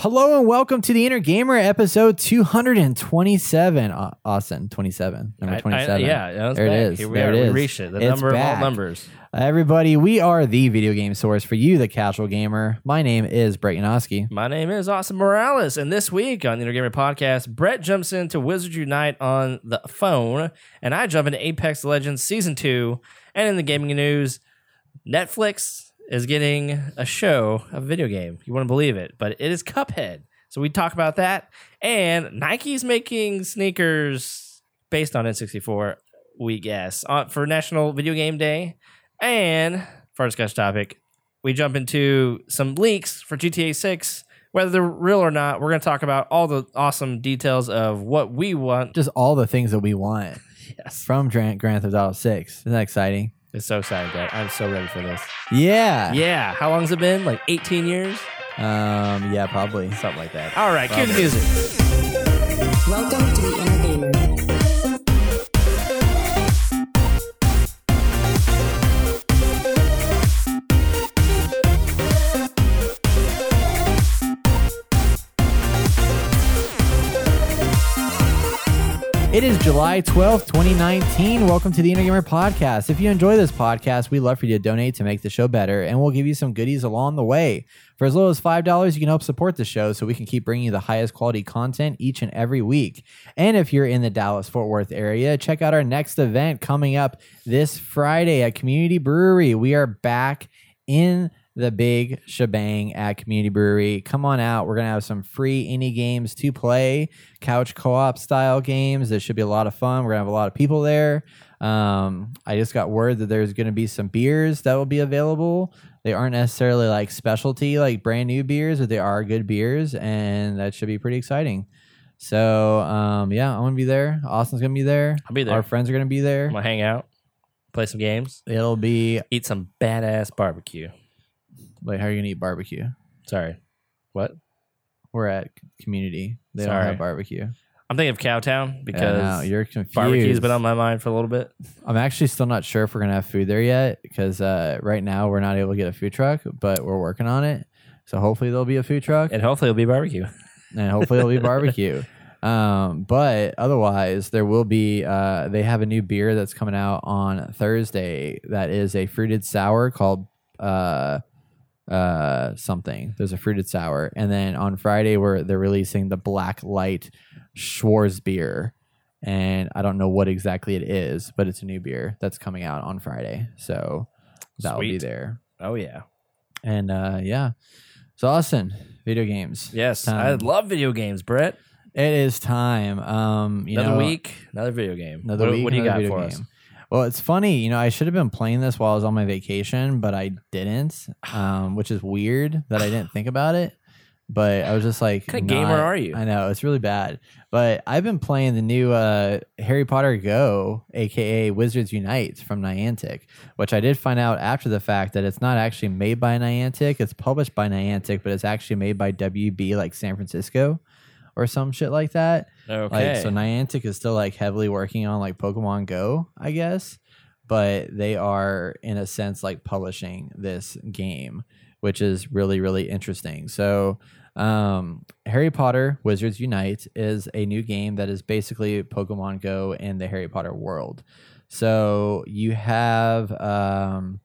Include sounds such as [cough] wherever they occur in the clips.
Hello and welcome to the Inner Gamer episode 227. Uh, Austin, 27. Number I- I- 27. yeah, There it back. is. Here we There are. it We is. reached it. The It's number of all numbers. Uh, everybody, we are the video game source for you, the casual gamer. My name is Brett Yanoski. My name is Austin Morales, and this week on the Inner Gamer Podcast, Brett jumps into Wizards Unite on the phone, and I jump into Apex Legends Season 2. And in the gaming news, Netflix is getting a show, of a video game. You wouldn't believe it, but it is Cuphead. So we talk about that. And Nike's making sneakers based on N64, we guess, on, for National Video Game Day. And for our discussion topic, we jump into some leaks for GTA 6. Whether they're real or not, we're going to talk about all the awesome details of what we want. Just all the things that we want [laughs] Yes. from Grand, Grand Theft Auto 6. Isn't that exciting? It's so sad, Brett. I'm so ready for this. Yeah. Yeah. How long has it been? Like 18 years? Um, yeah, probably. Something like that. All right. Cue the music. Welcome to the It is July 12th, 2019. Welcome to the Inner Gamer Podcast. If you enjoy this podcast, we'd love for you to donate to make the show better, and we'll give you some goodies along the way. For as low as $5, you can help support the show so we can keep bringing you the highest quality content each and every week. And if you're in the Dallas Fort Worth area, check out our next event coming up this Friday at Community Brewery. We are back in the big shebang at Community Brewery. Come on out. We're going to have some free indie games to play, couch co op style games. It should be a lot of fun. We're going to have a lot of people there. Um, I just got word that there's going to be some beers that will be available. They aren't necessarily like specialty, like brand new beers, but they are good beers, and that should be pretty exciting. So, um, yeah, I'm going to be there. Austin's going to be there. I'll be there. Our friends are going to be there. I'm going to hang out, play some games, It'll be eat some badass barbecue. Like, how are you going to eat barbecue? Sorry. What? We're at community. They don't Sorry. have barbecue. I'm thinking of Cowtown Because no, you're confused. barbecue's been on my mind for a little bit. I'm actually still not sure if we're gonna have food there yet because uh, right now we're not able to get a food truck, but we're working on it. So hopefully there'll be a food truck And hopefully it'll be barbecue. and hopefully it'll be barbecue. [laughs] Um, but otherwise, there will be. Uh, they have a new beer that's coming out on Thursday. That is a fruited sour called uh, uh, something. There's a fruited sour, and then on Friday, where they're releasing the Black Light Schwarz beer, and I don't know what exactly it is, but it's a new beer that's coming out on Friday. So that'll be Sweet. there. Oh, yeah. And uh, yeah, so Austin, video games. Yes. Time. I love video games, Brett. It is time. Um, you another know, week, another video game. Another what, week. what do you another got video for game. Well, it's funny. You know, I should have been playing this while I was on my vacation, but I didn't, [sighs] um, which is weird that I didn't think about it. But I was just like, What kind of gamer are you? I know it's really bad. But I've been playing the new uh, Harry Potter Go, aka Wizards Unite from Niantic, which I did find out after the fact that it's not actually made by Niantic. It's published by Niantic, but it's actually made by WB, like San Francisco, or some shit like that. Okay. Like so Niantic is still like heavily working on like Pokemon Go, I guess. But they are in a sense like publishing this game, which is really, really interesting. So um Harry Potter Wizards Unite is a new game that is basically Pokemon Go in the Harry Potter world. So you have um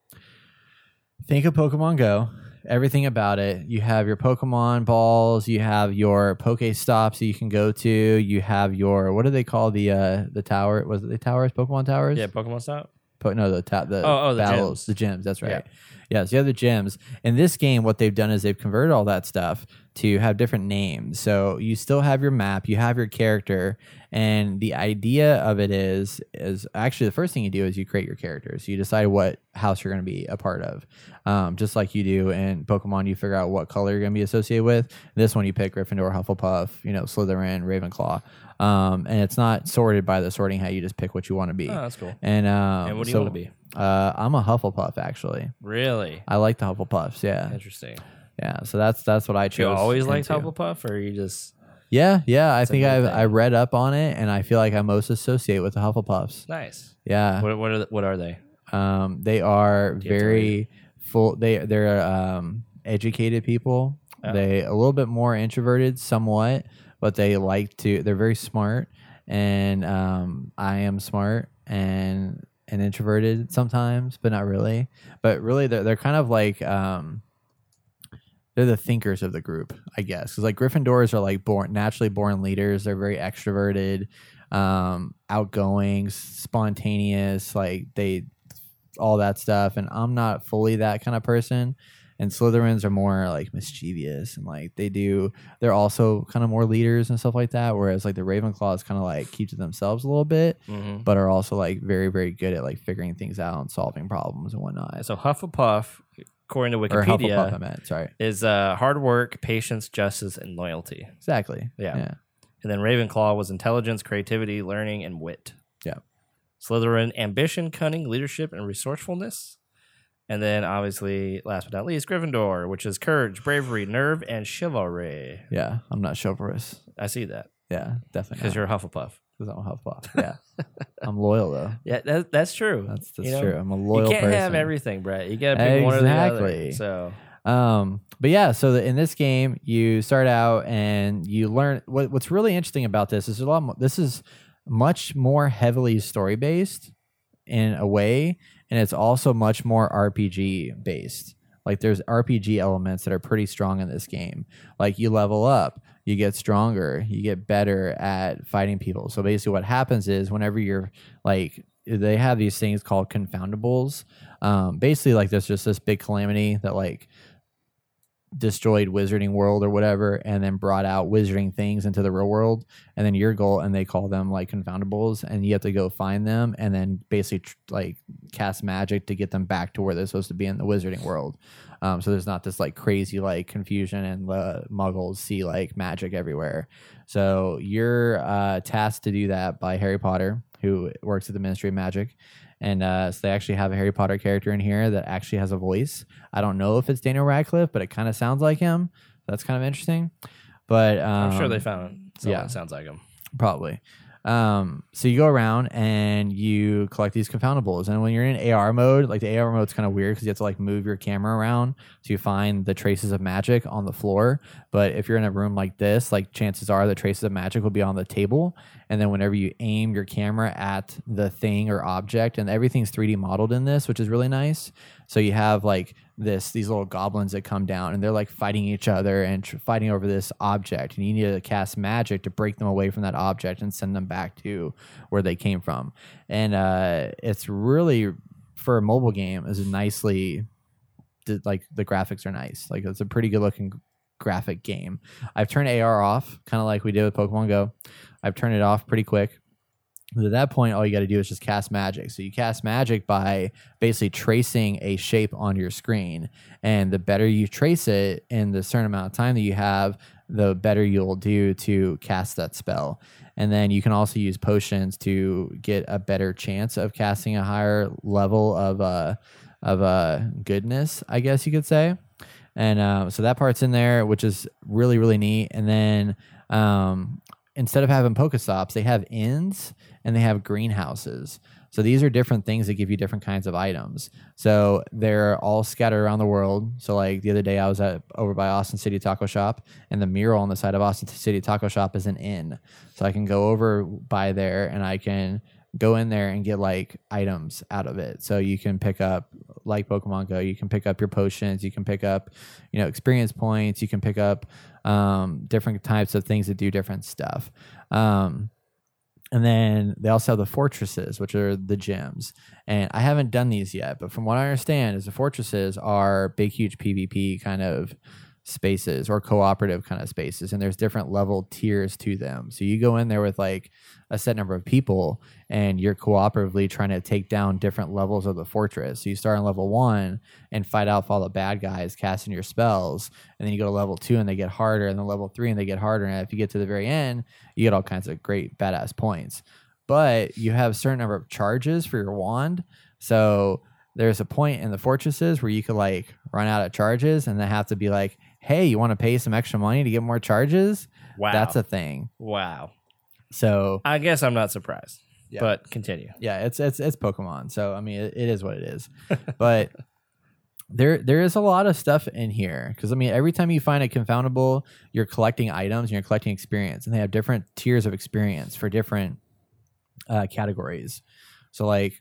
think of Pokemon Go, everything about it. You have your Pokemon balls, you have your Poke stops that you can go to, you have your what do they call the uh the tower? Was it the towers? Pokemon towers? yeah, Pokemon Stop. Po- no, the ta- the Oh, oh, the battles, gyms. the gyms. That's right. Yeah. Yes, the other gyms. In this game, what they've done is they've converted all that stuff to have different names. So you still have your map, you have your character, and the idea of it is is actually the first thing you do is you create your characters. You decide what house you're going to be a part of, um, just like you do in Pokemon. You figure out what color you're going to be associated with. This one you pick Gryffindor, Hufflepuff, you know, Slytherin, Ravenclaw, um, and it's not sorted by the sorting hat. You just pick what you want to be. Oh, that's cool. And um, And what do you so, want to be? Uh, I'm a Hufflepuff actually. Really I like the Hufflepuffs. Yeah, interesting. Yeah. So that's that's what I chose. You always liked into. Hufflepuff, or you just Yeah, yeah. I think I. I read up on it, and I feel like I most associate with the Hufflepuffs. nice? Yeah, What what are the, what are they? um, they are you have to very full. They they're um, educated people. Oh. They a little bit more introverted, somewhat, but they like to. They're very smart, and um, I am smart and and introverted sometimes, but not really. But really, they're they're kind of like um, they're the thinkers of the group, I guess. Because like Gryffindors are like born naturally born leaders. They're very extroverted, um, outgoing, spontaneous. Like they all that stuff. And I'm not fully that kind of person. And Slytherins are more like mischievous and like they do. They're also kind of more leaders and stuff like that. Whereas like the Ravenclaws kind of like keep to themselves a little bit, hmm but are also like very very good at like figuring things out and solving problems and whatnot. So Hufflepuff, according to or Hufflepuff, I Wikipedia, meant. Sorry, is uh, hard work, patience, justice, and loyalty. exactly. Yeah. yeah. And then Ravenclaw was intelligence, creativity, learning, and wit. Yeah. Slytherin, ambition, cunning, leadership, and resourcefulness. And then obviously, last but not least, Gryffindor, which is courage, bravery, nerve, and chivalry. Yeah, I'm not chivalrous. I see that Yeah, definitely. because you're a Hufflepuff. Because I'm a Hufflepuff. [laughs] Yeah, I'm loyal though. Yeah, that, that's true. That's that's You know, true. I'm a loyal you can't person. have everything, Brett. You got to pick one or the Exactly. other. So Um, but yeah, so the, in this game, you start out and you learn. What, what's really interesting about this is a lot. More, this is much more heavily story based in a way, and it's also much more RPG based. Like there's RPG elements that are pretty strong in this game. Like you level up, you get stronger, you get better at fighting people. So basically, what happens is whenever you're like, they have these things called confoundables. Um, basically, like there's just this big calamity that like destroyed wizarding world or whatever and then brought out wizarding things into the real world and then your goal and they call them like confoundables and you have to go find them and then basically tr- like cast magic to get them back to where they're supposed to be in the wizarding world um, so there's not this like crazy like confusion and the muggles see like magic everywhere so you're uh, tasked to do that by harry potter who works at the ministry of magic and uh, so they actually have a Harry Potter character in here that actually has a voice. I don't know if it's Daniel Radcliffe, but it kind of sounds like him. That's kind of interesting. But um, I'm sure they found someone yeah. that sounds like him. probably. Um, so you go around and you collect these confoundables, and when you're in AR mode, like the AR mode's kind of weird because you have to like move your camera around to find the traces of magic on the floor. But if you're in a room like this, like chances are the traces of magic will be on the table, and then whenever you aim your camera at the thing or object, and everything's 3D modeled in this, which is really nice. So you have like this these little goblins that come down and they're like fighting each other and tr- fighting over this object. And you need to cast magic to break them away from that object and send them back to where they came from. And uh it's really for a mobile game is nicely like the graphics are nice. Like it's a pretty good looking graphic game. I've turned ar off kind of like we did with pokemon go. I've turned it off pretty quick. At that point all you got to do is just cast magic. So you cast magic by basically tracing a shape on your screen. And the better you trace it in the certain amount of time that you have the better you'll do to cast that spell. And then you can also use potions to get a better chance of casting a higher level of uh of uh goodness i guess you could say and um, so that part's in there which is really really neat and then um, instead of having pokestops they have inns and they have greenhouses so these are different things that give you different kinds of items. So they're all scattered around the world. So like the other day I was at over by Austin City Taco Shop and the mural on the side of Austin City Taco Shop is an inn. So I can go over by there and I can go in there and get like items out of it. So you can pick up like Pokemon Go, you can pick up your potions, you can pick up, you know, experience points, you can pick up um, different types of things that do different stuff. Um, and then they also have the fortresses, which are the gyms. And I haven't done these yet, but from what I understand, is the fortresses are big, huge PvP kind of spaces or cooperative kind of spaces, and there's different level tiers to them. So you go in there with like a set number of people, and you're cooperatively trying to take down different levels of the fortress. So you start on level one and fight off all the bad guys, casting your spells, and then you go to level two and they get harder, and then level three and they get harder. And if you get to the very end, you get all kinds of great badass points. But you have a certain number of charges for your wand. So there's a point in the fortresses where you could like run out of charges and then have to be like, hey, you want to pay some extra money to get more charges? Wow. That's a thing. wow. So I guess I'm not surprised. Yeah. But continue. yeah, it's it's it's Pokemon. So I mean, it, it is what it is. [laughs] but there there is a lot of stuff in here because I mean every time you find a confoundable, you're collecting items and you're collecting experience, and they have different tiers of experience for different uh, categories. So like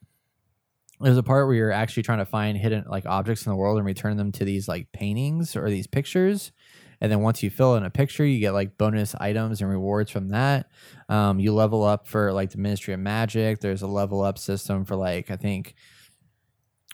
there's a part where you're actually trying to find hidden like objects in the world and return them to these like paintings or these pictures. And then once you fill in a picture you get like bonus items and rewards from that. Um, you level up for like the ministry of magic. There's a level up system for like i think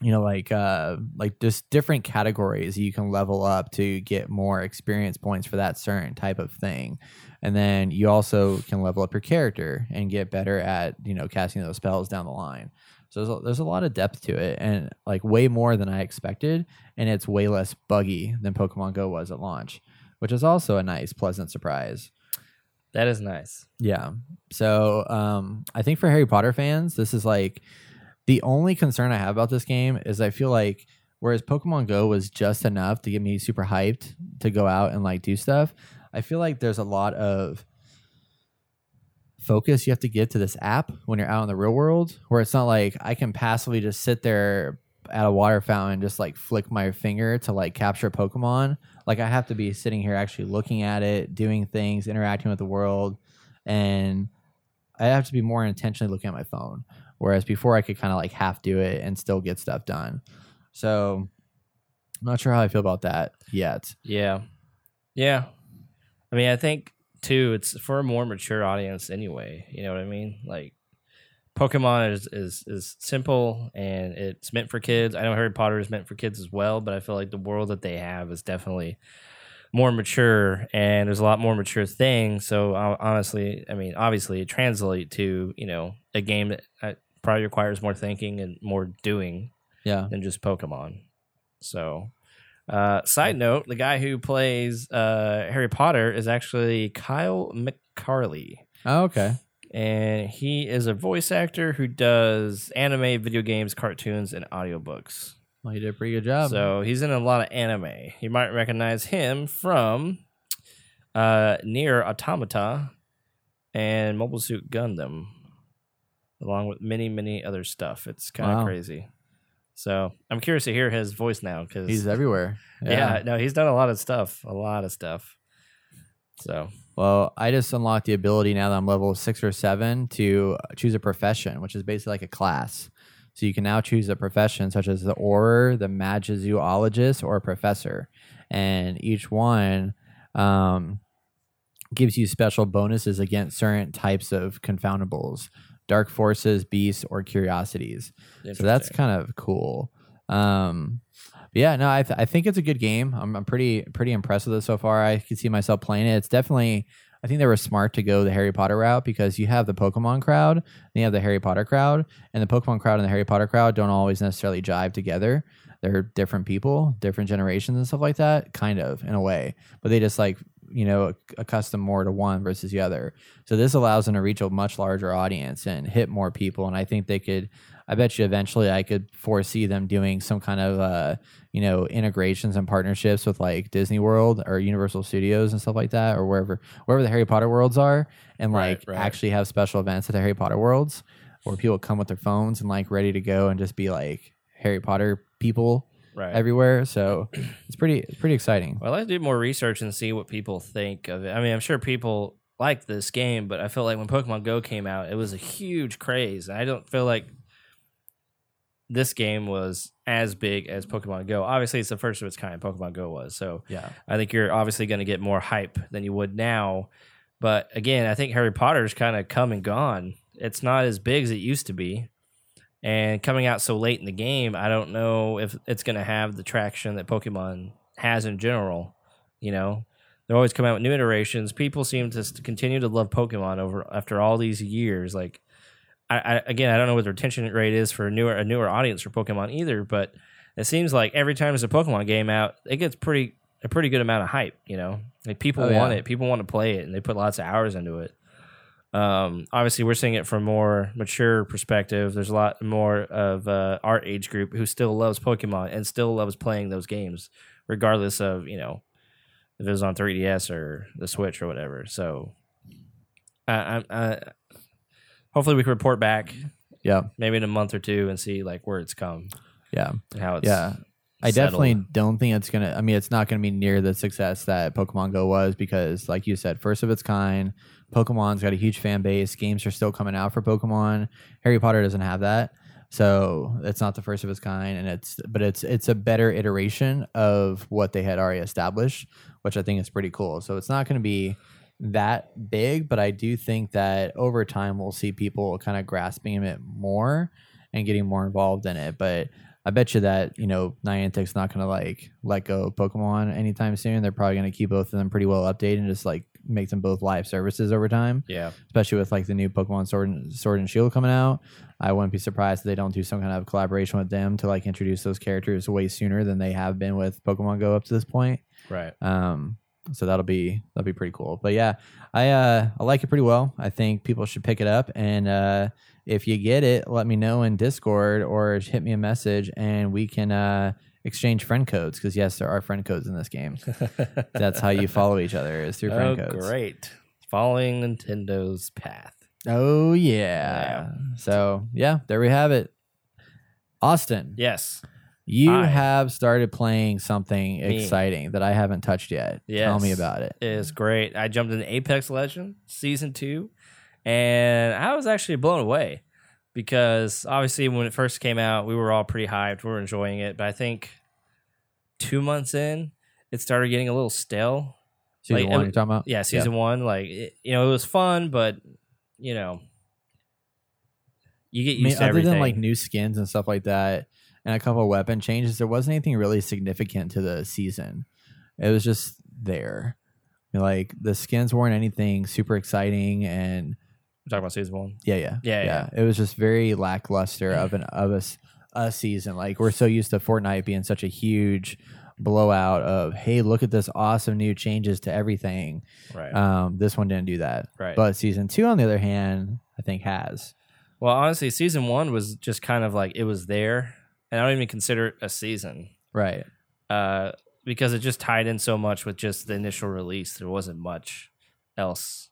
you know like uh like just different categories you can level up to get more experience points for that certain type of thing. And then you also can level up your character and get better at you know casting those spells down the line so there's a, there's a lot of depth to it and like way more than i expected and it's way less buggy than pokemon go was at launch which is also a nice pleasant surprise That is nice. yeah. So um, I think for Harry Potter fans, this is like the only concern I have about this game is I feel like whereas Pokemon Go was just enough to get me super hyped to go out and like do stuff, I feel like there's a lot of focus you have to give to this app when you're out in the real world where it's not like I can passively just sit there at a water fountain and just like flick my finger to like capture a Pokemon. Like I have to be sitting here actually looking at it, doing things, interacting with the world, and I have to be more intentionally looking at my phone. Whereas before I could kind of like half do it and still get stuff done. So I'm not sure how I feel about that yet. Yeah. Yeah. I mean, I think too, it's for a more mature audience anyway. You know what I mean? Like Pokemon is, is is simple and it's meant for kids. I know Harry Potter is meant for kids as well, but I feel like the world that they have is definitely more mature and there's a lot more mature things. So uh, honestly, I mean, obviously, it translates to you know a game that uh, probably requires more thinking and more doing Yeah. than just Pokemon. So, uh, side note: the guy who plays uh, Harry Potter is actually Kyle McCarley, Oh, okay. and he is a voice actor who does anime, video games, cartoons, and audiobooks. Well, he did a pretty good job. So he's in a lot of anime. You might recognize him from uh, NieR Automata and Mobile Suit Gundam, along with many, many other stuff. It's kind of Wow. crazy. So I'm curious to hear his voice now because he's everywhere. yeah. no, he's done a lot of stuff, a lot of stuff. So Well, I just unlocked the ability now that I'm level six or seven to choose a profession, which is basically like a class. So you can now choose a profession such as the Auror, the Magizoologist, or a Professor. And each one um, gives you special bonuses against certain types of confoundables, dark forces, beasts, or curiosities. So that's kind of cool. Um, yeah, no, I, th- I think it's a good game. I'm, I'm pretty pretty impressed with it so far. I can see myself playing it. It's definitely. I think they were smart to go the Harry Potter route because you have the Pokemon crowd, and you have the Harry Potter crowd, and the Pokemon crowd and the Harry Potter crowd don't always necessarily jive together. They're different people, different generations, and stuff like that, kind of in a way. But they just like you know accustom more to one versus the other. So this allows them to reach a much larger audience and hit more people. And I think they could. I bet you eventually I could foresee them doing some kind of uh, you know integrations and partnerships with like Disney World or Universal Studios and stuff like that, or wherever wherever the Harry Potter worlds are, and Right, like right. actually have special events at the Harry Potter worlds where people come with their phones and like ready to go and just be like Harry Potter people right. everywhere. So it's pretty it's pretty exciting. Well, I'd like to do more research and see what people think of it. I mean, I'm sure people like this game, but I feel like when Pokemon Go came out, it was a huge craze. And I don't feel like this game was as big as Pokemon Go. Obviously, it's the first of its kind. Pokemon Go was. So Yeah. I think you're obviously going to get more hype than you would now. But again, I think Harry Potter's kind of come and gone. It's not as big as it used to be. And coming out so late in the game, I don't know if it's going to have the traction that Pokemon has in general. You know, they're always coming out with new iterations. People seem to continue to love Pokemon over after all these years. Like, I, I again, I don't know what the retention rate is for a newer a newer audience for Pokemon either, but it seems like every time there's a Pokemon game out, it gets pretty a pretty good amount of hype. You know, like people Oh, want yeah. it, people want to play it, and they put lots of hours into it. Um, obviously, we're seeing it from a more mature perspective. There's a lot more of uh, our age group who still loves Pokemon and still loves playing those games, regardless of you know if it was on 3DS or the Switch or whatever. So, I, I, I hopefully we can report back Yeah. maybe in a month or two and see like where it's come Yeah. how it's Yeah. I definitely don't think it's gonna. I mean, it's not gonna be near the success that Pokemon Go was because, like you said, first of its kind. Pokemon's got a huge fan base. Games are still coming out for Pokemon. Harry Potter doesn't have that, so it's not the first of its kind. And it's but it's it's a better iteration of what they had already established, which I think is pretty cool. So it's not going to be that big, but I do think that over time we'll see people kind of grasping it more and getting more involved in it. But I bet you that you know Niantic's not going to like let go of Pokemon anytime soon. They're probably going to keep both of them pretty well updated and just like make them both live services over time. Yeah. Especially with like the new Pokemon Sword and Sword and Shield coming out, I wouldn't be surprised if they don't do some kind of collaboration with them to like introduce those characters way sooner than they have been with Pokemon Go up to this point. Right. Um, so that'll be that'll be pretty cool. But yeah, I uh I like it pretty well. I think people should pick it up and uh if you get it, let me know in Discord or hit me a message and we can uh exchange friend codes because yes, there are friend codes in this game. [laughs] That's how you follow each other is through Oh, friend codes. great. Following Nintendo's path. Oh yeah. So yeah, there we have it. Austin, Yes. you I- have started playing something Me. exciting that I haven't touched yet. Tell me about it. it. is great. I jumped into Apex Legend season two, and I was actually blown away because obviously when it first came out, we were all pretty hyped. We were enjoying it, but I think two months in, it started getting a little stale. Season Like, one you're talking about? Yeah, season one, like it, you know, it was fun, but you know, you get I mean, used to other everything. than like new skins and stuff like that, and a couple of weapon changes, there wasn't anything really significant to the season. It was just there. Like the skins weren't anything super exciting, and talking about season one. yeah, yeah, Yeah, yeah. It was just very lackluster of an of a, a season. Like we're so used to Fortnite being such a huge blowout of hey, look at this awesome new changes to everything. Right. Um, this one didn't do that. Right. But season two, on the other hand, I think has. Well, honestly, season one was just kind of like it was there, and I don't even consider it a season. Right. uh, because it just tied in so much with just the initial release. There wasn't much else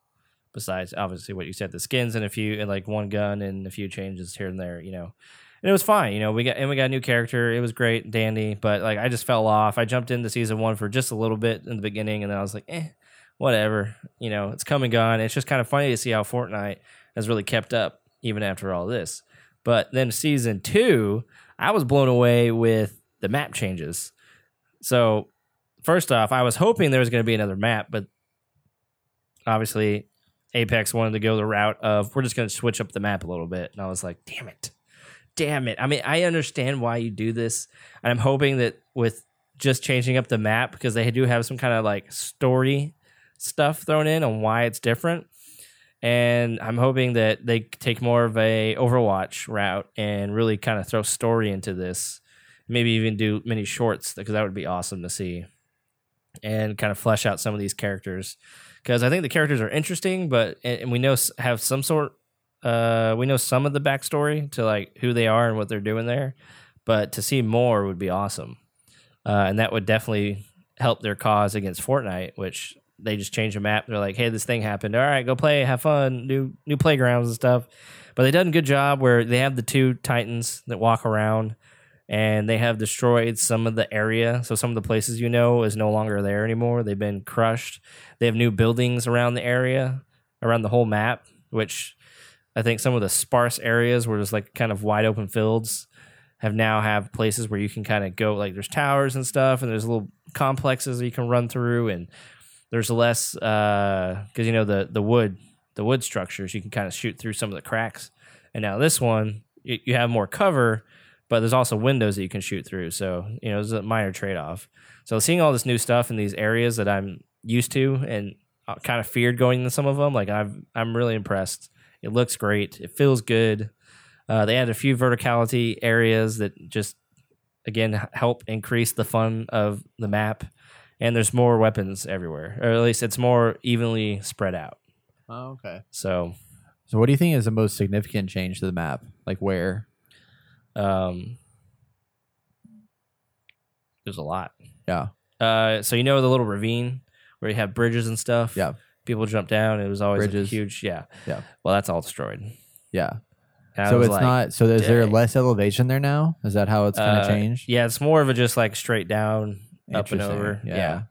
besides obviously what you said, the skins and a few and like one gun and a few changes here and there, you know. And it was fine, you know. We got and we got a new character. It was great, dandy. But like I just fell off. I jumped into season one for just a little bit in the beginning, and then I was like, eh, whatever. You know, it's come and gone. It's just kind of funny to see how Fortnite has really kept up even after all this. But then season two, I was blown away with the map changes. So, first off, I was hoping there was going to be another map, but obviously, Apex wanted to go the route of we're just going to switch up the map a little bit. And I was like, damn it. Damn it. I mean, I understand why you do this. And I'm hoping that with just changing up the map, because they do have some kind of like story stuff thrown in on why it's different. And I'm hoping that they take more of a Overwatch route and really kind of throw story into this maybe even do mini shorts because that would be awesome to see and kind of flesh out some of these characters because i think the characters are interesting but and we know have some sort uh we know some of the backstory to like who they are and what they're doing there but to see more would be awesome. Uh, and that would definitely help their cause against fortnite which they just change the map. They're like hey this thing happened. All right go play. Have fun. New new playgrounds and stuff. But they done a good job where they have the two titans that walk around and they have destroyed some of the area. So some of the places you know is no longer there anymore. They've been crushed. They have new buildings around the area, around the whole map, which I think some of the sparse areas where there's like kind of wide open fields have now have places where you can kind of go like there's towers and stuff and there's little complexes that you can run through and there's less uh because you know the the wood the wood structures you can kind of shoot through some of the cracks and now this one you, you have more cover but there's also windows that you can shoot through. So, you know, it's a minor trade off. So, seeing all this new stuff in these areas that I'm used to and uh, kind of feared going into some of them, like I've, I'm really impressed. It looks great. It feels good. Uh, they added a few verticality areas that just, again, help increase the fun of the map. And there's more weapons everywhere, or at least it's more evenly spread out. Oh, okay. So, So, what do you think is the most significant change to the map? Like where? Um, there's a lot. Yeah. Uh, so you know the little ravine where you have bridges and stuff. Yeah. People jump down. It was always Bridges. a huge. Yeah. Yeah. Well, that's all destroyed. Yeah. And I so was it's like, not. So is there dang. less elevation there now? Is that how it's kind of uh, changed? Yeah, it's more of a just like straight down, up and Interesting, over. yeah. Yeah.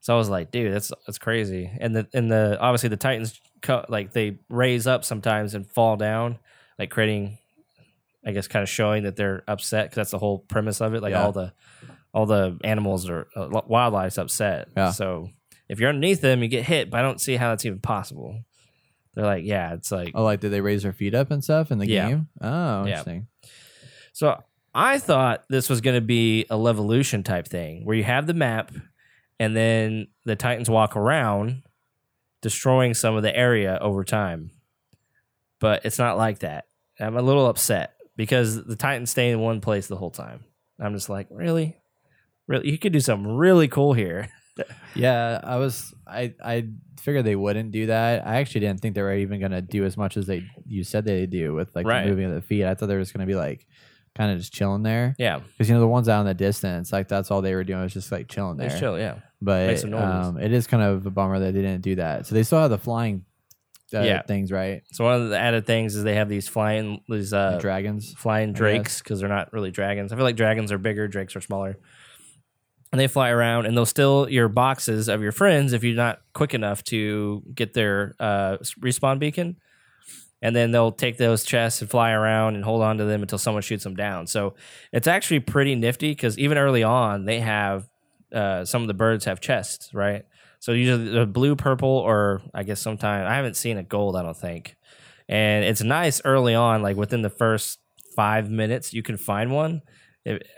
So I was like, dude, that's that's crazy. And the and the obviously the Titans cut like they raise up sometimes and fall down, like creating, I guess, kind of showing that they're upset because that's the whole premise of it. Like Yeah. all the all the animals or uh, wildlife's upset. Yeah. So if you're underneath them, you get hit. But I don't see how that's even possible. They're like, yeah, it's like Oh, like did they raise their feet up and stuff in the Yeah. game? Oh, Yeah. interesting. So I thought this was going to be a Levolution type thing where you have the map and then the Titans walk around, destroying some of the area over time. But it's not like that. I'm a little upset because the Titans stay in one place the whole time. I'm just like, really? Really? You could do something really cool here. [laughs] Yeah, I was. I I figured they wouldn't do that. I actually didn't think they were even gonna do as much as they you said they do with like Right. the moving of the feet. I thought they were just gonna be like kind of just chilling there. Yeah. Because you know the ones out in the distance, like that's all they were doing was just like chilling there. It's chill. Yeah. But Make some noise. um, it is kind of a bummer that they didn't do that. So they still have the flying uh, Yeah. things, right? So one of the added things is they have these flying, these uh, dragons. flying drakes because they're not really dragons. I feel like dragons are bigger, drakes are smaller. And they fly around and they'll steal your boxes of your friends if you're not quick enough to get their uh, respawn beacon. And then they'll take those chests and fly around and hold on to them until someone shoots them down. So it's actually pretty nifty because even early on, they have uh, some of the birds have chests, right? So usually the blue, purple, or I guess sometimes I haven't seen a gold, I don't think. And it's nice early on, like within the first five minutes, you can find one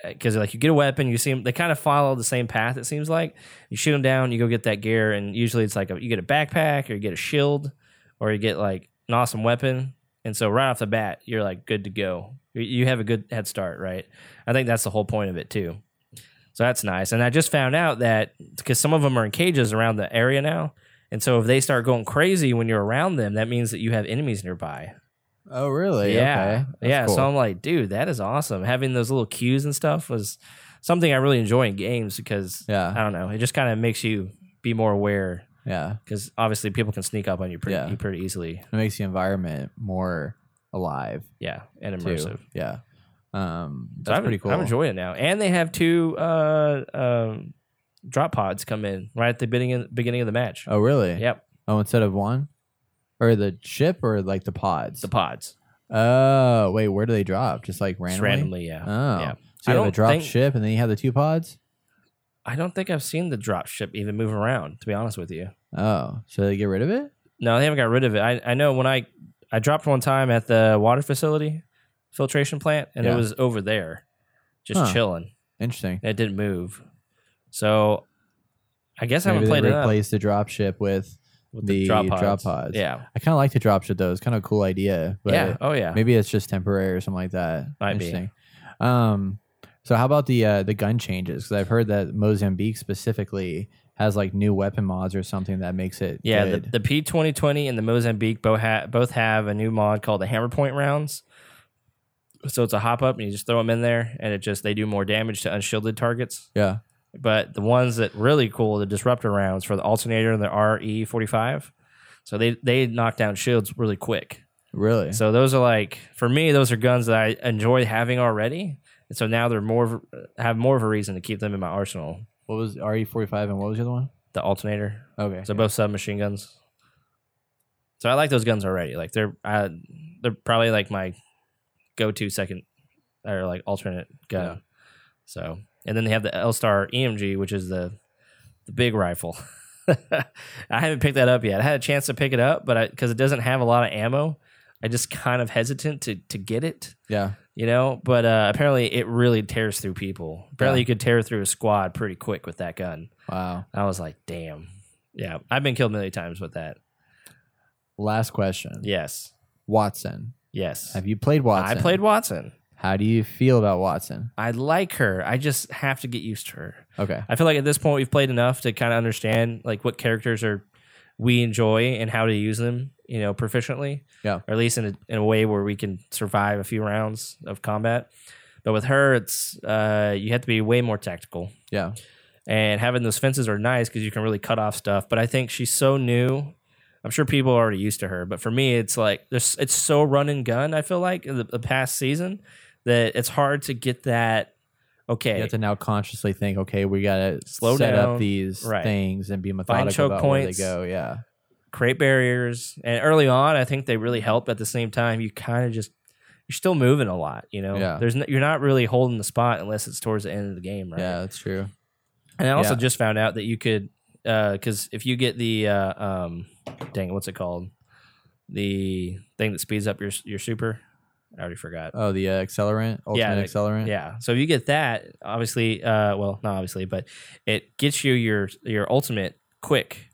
because like you get a weapon, you see them, they kind of follow the same path. It seems like you shoot them down, you go get that gear, and usually it's like a, you get a backpack or you get a shield or you get like an awesome weapon. And so right off the bat, you're like good to go. You- You have a good head start, right? I think that's the whole point of it too. So that's nice. And I just found out that because some of them are in cages around the area now. And so if they start going crazy when you're around them, that means that you have enemies nearby. Oh, really? Yeah. Okay. Yeah. cool. So I'm like, dude, that is awesome. Having those little cues and stuff was something I really enjoy in games because Yeah. I don't know. It just kind of makes you be more aware yeah. because obviously people can sneak up on you pretty, Yeah. pretty easily. It makes the environment more alive Yeah. And too. immersive. Yeah. Um, that's I'm, pretty cool. I'm enjoying it now. And they have two uh, um, drop pods come in right at the beginning, beginning of the match. oh, really? Yep. Oh, instead of one, or the ship, or like the pods. The pods. oh, wait, where do they drop? Just like Just randomly. randomly. Yeah. Oh, Yeah. So I you have a drop think- ship, and then you have the two pods. I don't think I've seen the drop ship even move around, to be honest with you. Oh, so they get rid of it? No, they haven't got rid of it. I, I know when I I dropped one time at the water facility filtration plant, and Yeah. it was over there, just Huh. chilling. Interesting. It didn't move. So I guess I Maybe haven't they played it up replaced the drop ship with. with the drop pods. drop pods. Yeah, I kind of like the drop ship though. It's kind of a cool idea. But yeah, oh yeah. maybe it's just temporary or something like that. Might be. Interesting. Um, so how about the uh, the gun changes? Because I've heard that Mozambique specifically has like new weapon mods or something that makes it Yeah, the, good. the P twenty twenty and the Mozambique both have both have a new mod called the Hammer Point rounds. So it's a hop up, and you just throw them in there, and it just they do more damage to unshielded targets. yeah. But the ones that really cool, the disruptor rounds for the alternator and the RE forty five. So they they knock down shields really quick. Really? So those are like for me, those are guns that I enjoy having already. And so now they're more have more of a reason to keep them in my arsenal. what was RE forty five and what was the other one? The alternator, Okay. so both submachine guns. So I like those guns already. Like they're uh, they're probably like my go to second or like alternate gun. Yeah. So and then they have the L Star EMG, which is the the big rifle. [laughs] I haven't picked that up yet. I had a chance to pick it up, but because it doesn't have a lot of ammo, I just kind of hesitant to to get it. yeah. You know, but uh, apparently it really tears through people. Apparently Yeah. you could tear through a squad pretty quick with that gun. Wow. I was like, damn. Yeah, I've been killed many times with that. Last question. Yes. Wattson. Yes. Have you played Wattson? I played Wattson. How do you feel about Wattson? I like her. I just have to get used to her. Okay. I feel like at this point we've played enough to kind of understand like what characters are we enjoy and how to use them, you know, proficiently. Yeah. Or at least in a, in a way where we can survive a few rounds of combat. But with her, it's uh, you have to be way more tactical. Yeah. and having those fences are nice because you can really cut off stuff. But I think she's so new, I'm sure people are already used to her, but for me, it's like there's it's so run and gun. I feel like the, the past season that it's hard to get that. Okay, You have to now consciously think, okay, we gotta Slow set down. up these Right. things and be methodical choke about points. where they go. Yeah, create barriers, and early on, I think they really help. At the same time, you kind of just you're still moving a lot. You know, Yeah. there's no, you're not really holding the spot unless it's towards the end of the game, right? yeah, that's true. And I also Yeah. just found out that you could, because if you get the, uh, um, dang, what's it called? The thing that speeds up your your super. I already forgot. Oh, the uh, accelerant, ultimate Yeah, the- accelerant. Yeah. So if you get that, obviously, uh, well, not obviously, but it gets you your your ultimate quick,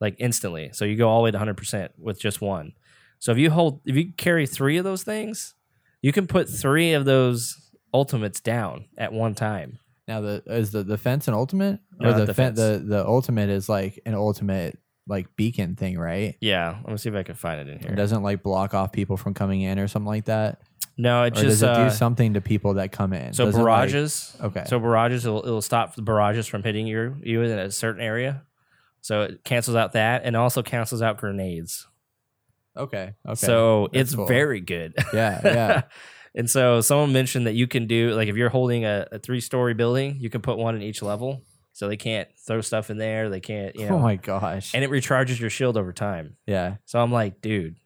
like instantly. So you go all the way to 100 percent with just one. So if you hold, if you carry three of those things, you can put three of those ultimates down at one time. Now the is the defense an ultimate No, or not the defense. fen- the the ultimate is like an ultimate like beacon thing, right? Yeah. Let me see if I can find it in here. It doesn't like block off people from coming in or something like that. No, it Or just does it uh, do something to people that come in? So Does it, like- barrages. okay. So barrages it'll, it'll stop the barrages from hitting you you in a certain area. So it cancels out that and also cancels out grenades. okay. Okay. So That's it's cool. very good. yeah, yeah. [laughs] and so someone mentioned that you can do like if you're holding a, a three story building, you can put one in each level. So they can't throw stuff in there. They can't, you [laughs] know. oh my gosh. and it recharges your shield over time. yeah. So I'm like, dude,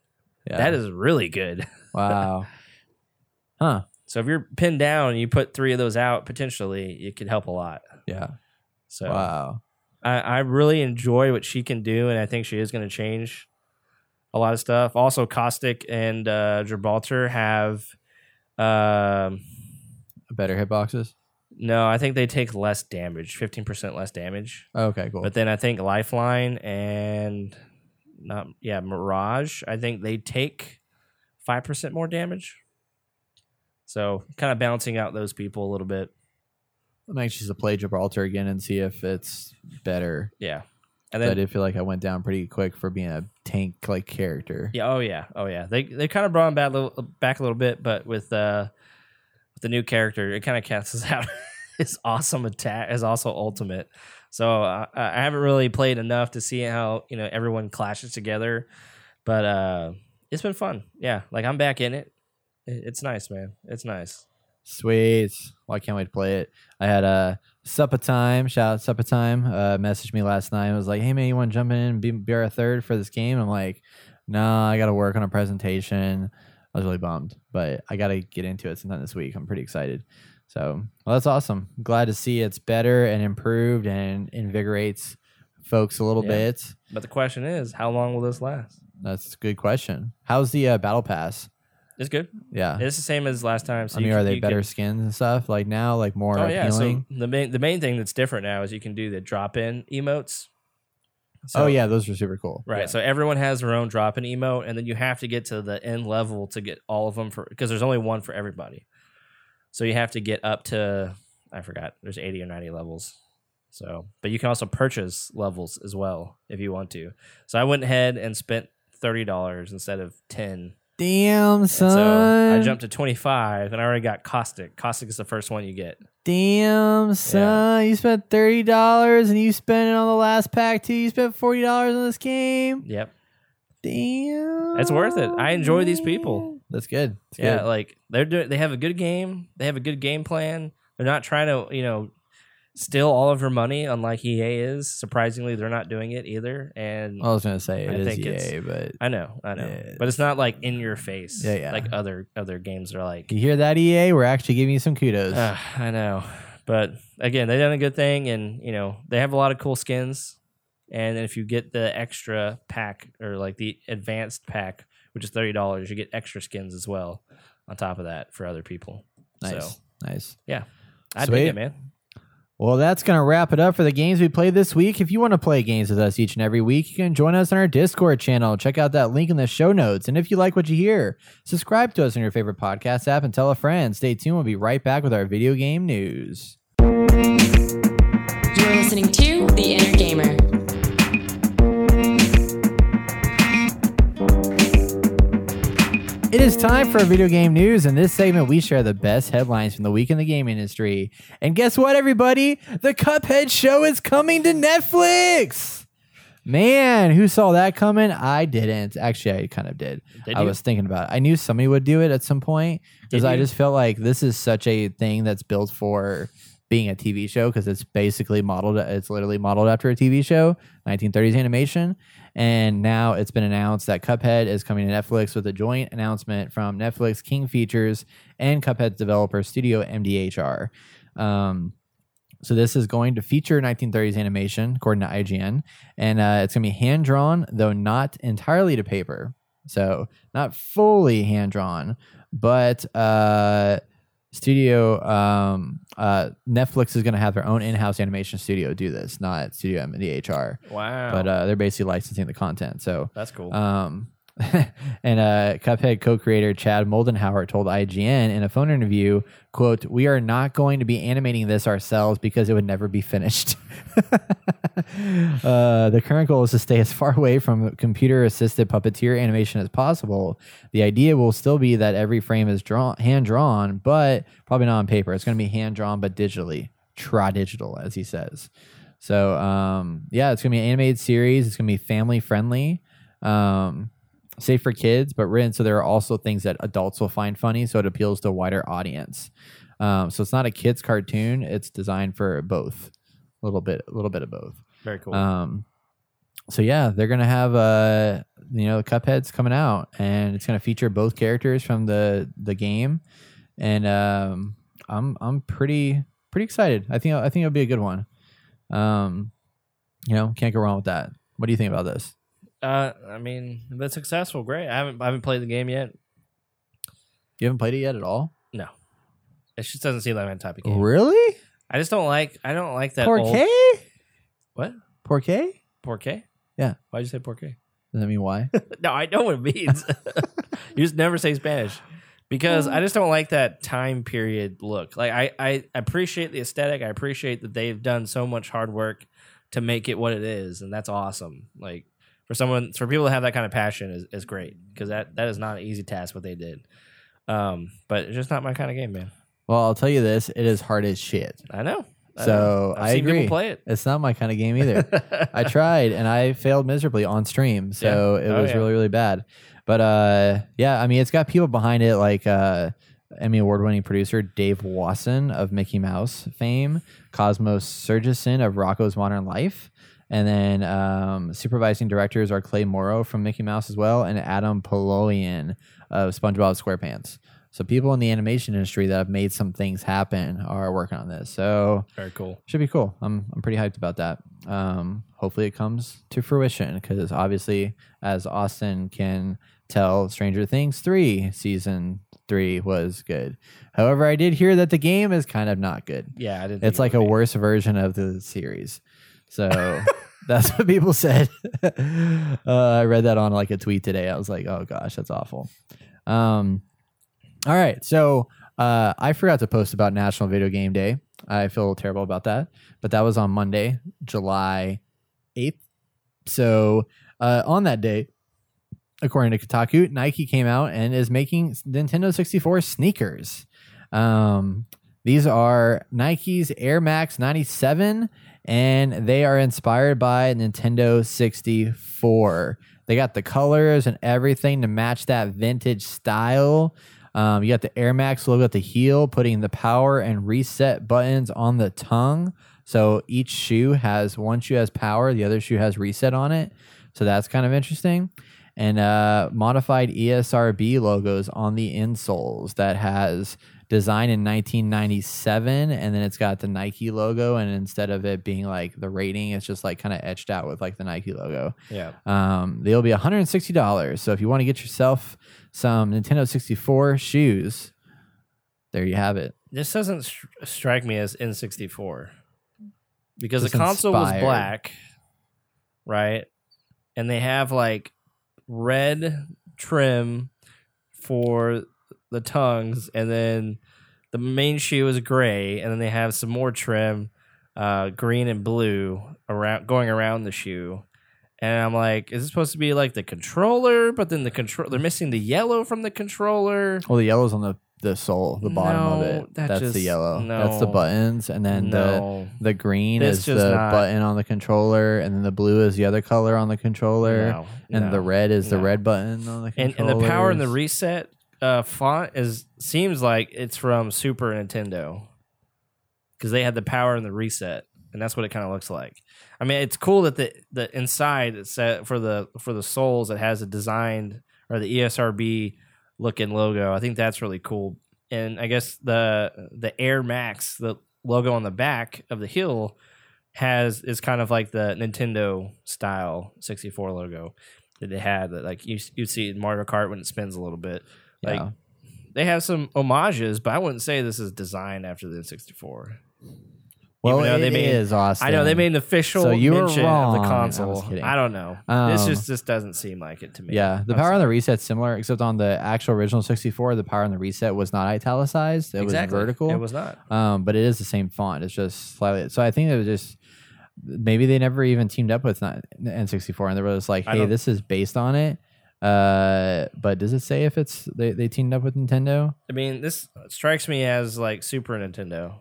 Yeah. that is really good. [laughs] wow. huh. So if you're pinned down and you put three of those out, potentially it could help a lot. Yeah. So Wow. I, I really enjoy what she can do, and I think she is going to change a lot of stuff. Also, Caustic and uh, Gibraltar have. Um, Better hitboxes. No, I think they take less damage, fifteen percent less damage. Okay, cool. But then I think Lifeline and not yeah Mirage, I think they take five percent more damage. So kind of balancing out those people a little bit. I'm anxious to play Gibraltar again and see if it's better. Yeah, and I then did feel like I went down pretty quick for being a tank like character. Yeah. Oh yeah. Oh yeah. They they kind of brought him back a little, back a little bit, but with uh with the new character, it kind of cancels out his awesome attack, his also ultimate. So uh, I haven't really played enough to see how you know everyone clashes together, but uh it's been fun. Yeah. Like I'm back in it. It- It's nice, man. It's nice. Sweet. Well, I can't wait to play it. I had a supper time. Shout out supper time. Uh, messaged me last night. It was like, "Hey man, you want to jump in and be, be our third for this game?" I'm like, "Nah, I got to work on a presentation." I was really bummed, but I got to get into it sometime this week. I'm pretty excited. So, well, that's awesome. Glad to see it's better and improved and invigorates folks a little Yeah. bit. But the question is, how long will this last? That's a good question. How's the uh, battle pass? It's good. Yeah. It's the same as last time. So I mean, can- are they you can- better skins and stuff like now? Like more Oh yeah. So the main the main thing that's different now is you can do the drop in emotes. So- oh yeah, those are super cool. Right. Yeah. So everyone has their own drop in emote, and then you have to get to the end level to get all of them for because there's only one for everybody. So you have to get up to I forgot. There's 80 or 90 levels. So, but you can also purchase levels as well if you want to. So I went ahead and spent thirty dollars instead of ten. Damn And son. so I jumped to twenty five, and I already got caustic. Caustic is the first one you get. Damn son. You spent thirty dollars and you spent it on the last pack too. You spent forty dollars on this game. Yep. Damn. It's worth it. I enjoy these people. That's good. That's Yeah, good. like they're doing. They have a good game. They have a good game plan. They're not trying to, you know, steal all of her money, unlike EA is. Surprisingly, they're not doing it either. And I was gonna say I it is think it's- EA, but I know, I know, Yeah, but it's not like in your face. Yeah, yeah. Like other other games are like. you hear that EA? We're actually giving you some kudos. "Ugh, I know, but again, they've done a good thing, and you know they have a lot of cool skins. And if you get the extra pack or like the advanced pack, which is thirty dollars, you get extra skins as well on top of that for other people. nice, So nice. Yeah, I dig it, man. Well, that's going to wrap it up for the games we played this week. If you want to play games with us each and every week, you can join us on our Discord channel. Check out that link in the show notes. And if you like what you hear, subscribe to us on your favorite podcast app and tell a friend. Stay tuned. We'll be right back with our video game news. You're listening to The It is time for video game news. In this segment, we share the best headlines from the week in the game industry. And guess what, everybody? The Cuphead show is coming to Netflix. Man, who saw that coming? I didn't. Actually, I kind of did. Did I you? was thinking about it. I knew somebody would do it at some point because I just felt like this is such a thing that's built for being a TV show because it's basically modeled. It's literally modeled after a TV show, 1930s animation. And now it's been announced that Cuphead is coming to Netflix with a joint announcement from Netflix, King Features, and Cuphead's developer studio MDHR. Um, so this is going to feature 1930s animation, according to IGN, and uh, it's going to be hand drawn, though not entirely to paper. So not fully hand drawn, but uh, studio um, uh, Netflix is going to have their own in-house animation studio do this, not Studio MDHR. Wow. But uh, they're basically licensing the content. So That's cool. um, [laughs] and uh, Cuphead co-creator Chad Moldenhauer told IGN in a phone interview, "quote We are not going to be animating this ourselves because it would never be finished. [laughs] uh, the current goal is to stay as far away from computer-assisted puppeteer animation as possible. The idea will still be that every frame is drawn hand drawn, but probably not on paper. It's going to be hand drawn, but digitally, try digital, as he says." So um, yeah, it's gonna be an animated series. It's gonna be family friendly, um, safe for kids, but written so there are also things that adults will find funny, so it appeals to a wider audience. Um, so it's not a kids cartoon; it's designed for both, a little bit, a little bit of both. Very cool. Um, so yeah, they're gonna have uh, you know, the Cuphead's coming out, and it's gonna feature both characters from the the game, and um, I'm I'm pretty pretty excited. I think I think it'll be a good one. Um, you know, can't go wrong with that. What do you think about this? Uh, I mean, if it's successful, great. I haven't I haven't played the game yet. You haven't played it yet at all? No, it just doesn't seem like my type of game. Really? I just don't like. I don't like that. Old, What? Poor K? Yeah. Why'd you say K? Does that mean why? [laughs] no, I know what it means. [laughs] you just never say Spanish because I just don't like that time period look. Like I, I appreciate the aesthetic. I appreciate that they've done so much hard work to make it what it is, and that's awesome. Like for someone, for people to have that kind of passion is, is great because that that is not an easy task what they did. Um, but it's just not my kind of game, man. well, I'll tell you this: it is hard as shit. I know. So. I've I seen agree. people play it. It's not my kind of game either. [laughs] I tried and I failed miserably on stream. So Yeah. it Oh, was yeah. really, really bad. But uh yeah, I mean it's got people behind it like uh Emmy award winning producer Dave Wasson of Mickey Mouse fame, Cosmos Segurson of Rocko's Modern Life, and then um, supervising directors are Clay Morrow from Mickey Mouse as well, and Adam Paloian of SpongeBob SquarePants. So people in the animation industry that have made some things happen are working on this. So Very cool. should be cool. I'm I'm pretty hyped about that. Um, hopefully it comes to fruition because obviously, as Austin can tell, Stranger Things three season three was good. However, I did hear that the game is kind of not good. Yeah, I didn't. It's it like would a be. worse version of the series. So that's what people said. [laughs] uh, I read that on like a tweet today. I was like, oh gosh, that's awful. Um, all right. So uh, I forgot to post about National Video Game Day. I feel terrible about that. But that was on Monday, July 8th. So uh, on that day, according to Kotaku, Nike came out and is making Nintendo 64 sneakers. Um, these are Nike's Air Max 97, and they are inspired by Nintendo 64. They got the colors and everything to match that vintage style. Um, you got the Air Max logo at the heel, putting the power and reset buttons on the tongue. So each shoe has one shoe has power, the other shoe has reset on it. So that's kind of interesting. And uh, modified ESRB logos on the insoles that has designed in 1997, and then it's got the Nike logo, and instead of it being like the rating, it's just like kind of etched out with like the Nike logo. Yeah. Um, they'll be $160. So if you want to get yourself some Nintendo 64 shoes, there you have it. This doesn't str- strike me as N64 because Just the console was black, right? And they have like red trim for the tongues, and then the main shoe is gray, and then they have some more trim, uh, green and blue around going around the shoe. And I'm like, is this supposed to be like the controller? But then the control they're missing the yellow from the controller. Well, the yellow's on the the sole, the bottom of it. that That's the just- yellow. That's the buttons, and then the no, the green This is the not- button on the controller, and then the blue is the other color on the controller, no, and the red is the red button on the and, controller. and the power and the reset uh, font is seems like it's from Super Nintendo because they had the power and the reset, and that's what it kind of looks like. I mean, it's cool that the the inside it's set for the for the souls it has a designed or the ESRB looking logo. I think that's really cool. And I guess the the Air Max, the logo on the back of the hill, has is kind of like the Nintendo style 64 logo that they had that like you you see in Mario Kart when it spins a little bit. Like Yeah. they have some homages, but I wouldn't say this is designed after the N64. well, even it they made- is Austin. I know they made an official So you mention wrong. of the I console. kidding. I don't know. this Um, just just doesn't seem like it to me. Yeah, the I'm power on the reset's similar, except on the actual original 64, the power on the reset was not italicized; it exactly. was vertical. It was not. um, but it is the same font. It's just slightly. So I think it was just maybe they never even teamed up with not- N64, and they were just like, "Hey, this is based on it." Uh, but does it say if it's they, they teamed up with Nintendo? I mean, this strikes me as like Super Nintendo.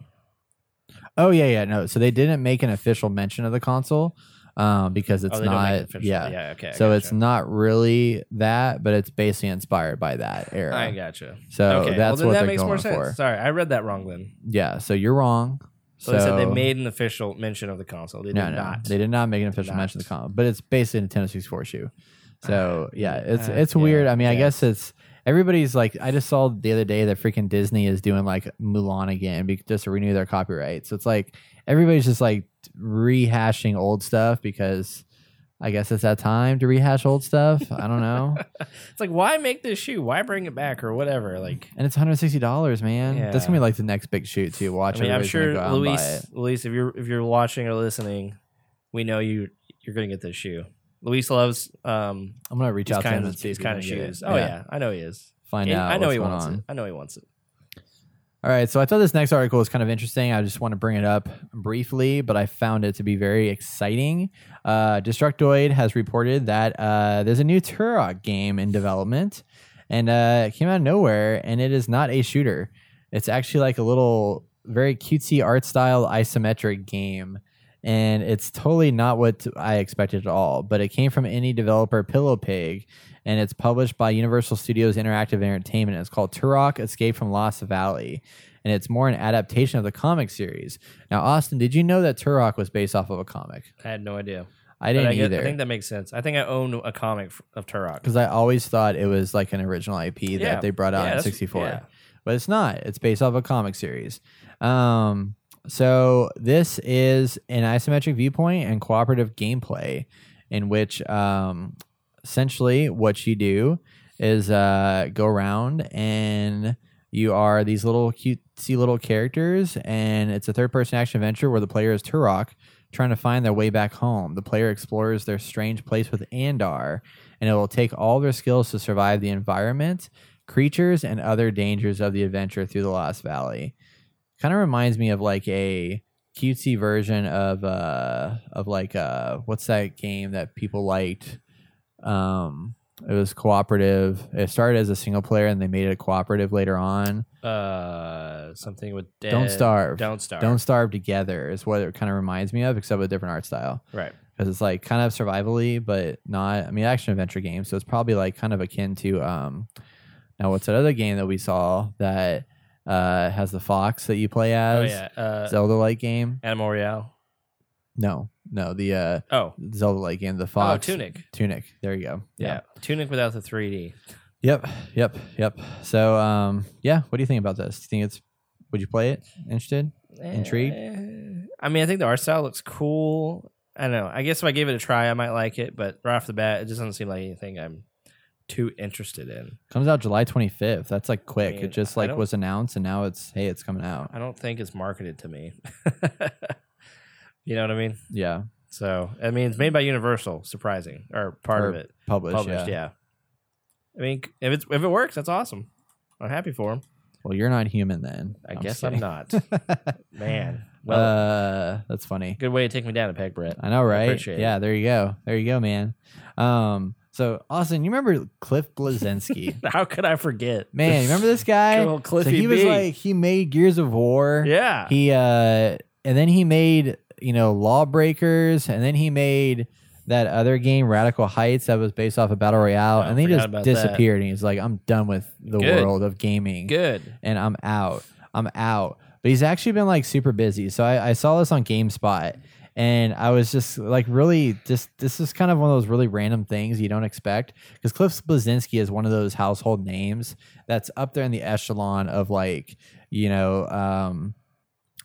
Oh yeah, yeah, no. So they didn't make an official mention of the console, um, because it's oh, don't it Yeah. yeah, okay. I So it's not really that, but it's basically inspired by that era. I gotcha. So okay, that's well, what that they're makes going more sense. for. Sorry, I read that wrong then. Yeah, so you're wrong. So, they said they made an official mention of the console. They no, did no, not. they did not make an official mention of the console, but it's basically a Nintendo 64 shoe. So yeah, it's uh, it's yeah, weird. I mean, I guess it's everybody's like. I just saw the other day that freaking Disney is doing like Mulan again be- just to renew their copyright. So it's like everybody's just like rehashing old stuff because I guess it's that time to rehash old stuff. I don't know. [laughs] It's like, why make this shoe? Why bring it back or whatever? Like, And it's 160 dollars, man. That's gonna be like the next big shoot too. Watch. I mean, I'm sure go out and buy Luis. Luis, if you're if you're watching or listening, we know you you're gonna get this shoe. Luis loves um I'm gonna reach out to him and of see these kind of shoes. Oh yeah. I know he is. Find And out. I know what's he going wants on. it. I know he wants it. All right, so I thought this next article was kind of interesting. I just want to bring it up briefly, but I found it to be very exciting. Uh, Destructoid has reported that uh, there's a new Turok game in development, and uh, it came out of nowhere, and it is not a shooter. It's actually like a little, very cutesy art style isometric game, and it's totally not what I expected at all. But it came from indie developer Pillow Pig, and it's published by Universal Studios Interactive Entertainment. It's called Turok Escape from Lost Valley, and it's more an adaptation of the comic series. Now, Austin, did you know that Turok was based off of a comic? I had no idea. I didn't I, either. I think that makes sense. I think I own a comic of Turok. because I always thought it was like an original IP that Yeah. they brought out Yeah, in 64. yeah. But it's not. It's based off a comic series. Um, so this is an isometric viewpoint and cooperative gameplay in which um, essentially what you do is uh, go around and you are these little cutesy little characters and it's a third person action adventure where the player is Turok trying to find their way back home. The player explores their strange place with Andar and it will take all their skills to survive the environment, creatures, and other dangers of the adventure through the Lost Valley. Kind of reminds me of like a cutesy version of uh of like uh what's that game that people liked? Um it was cooperative. It started as a single player and they made it cooperative later on. Uh, something with dead, don't starve. Don't starve. don't starve together is what it kind of reminds me of except with a different art style. Right. because it's like kind of survivally but not i mean action adventure game so it's probably like kind of akin to um now what's that other game that we saw that uh has the fox that you play as. Oh as yeah. Uh, zelda like game Animal Royale. no no the uh Oh. zelda like game the fox Oh, Tunic. tunic there you go Yeah. Tunic without the 3D. Yep, yep, yep. So, um, yeah, what do you think about this? Do you think it's? Would you play it? Interested? Intrigued? Eh, I mean, I think the art style looks cool. I don't know. I guess if I gave it a try, I might like it. But right off the bat, it just doesn't seem like anything I'm too interested in. Comes out July twenty fifth. That's like quick. mean, it just like was announced, and now it's hey, it's coming out. I don't think it's marketed to me. [laughs] you know what I mean? Yeah, So I mean, it's made by Universal. Surprising, or part Or of it published. published. yeah. Yeah. I mean, if it's if it works, that's awesome. I'm happy for him. Well, you're not human then. I I'm guess just I'm not. [laughs] Man, well, uh, that's funny. good way to take me down a peg, Brett. I know, right? appreciate it. yeah, there you go. There you go, man. Um, So, Austin, you remember Cliff Bleszinski? [laughs] How could I forget? Man, you remember this guy? Good old Cliffy so he was B. like he made Gears of War. Yeah. He uh and then he made, you know, Lawbreakers, and then he made that other game, Radical Heights, that was based off of Battle Royale, Oh, and then he just about that. disappeared. And he's like, I'm done with the Good. world of gaming. Good. And I'm out. I'm out. But he's actually been like super busy. So I, I saw this on GameSpot and I was just like really just this is kind of one of those really random things you don't expect because Cliff Bleszinski is one of those household names that's up there in the echelon of like you know um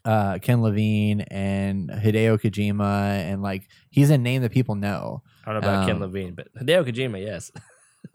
uh Ken Levine and Hideo Kojima and like he's a name that people know. I don't know about Ken Um, Levine, but Hideo Kojima, yes. [laughs]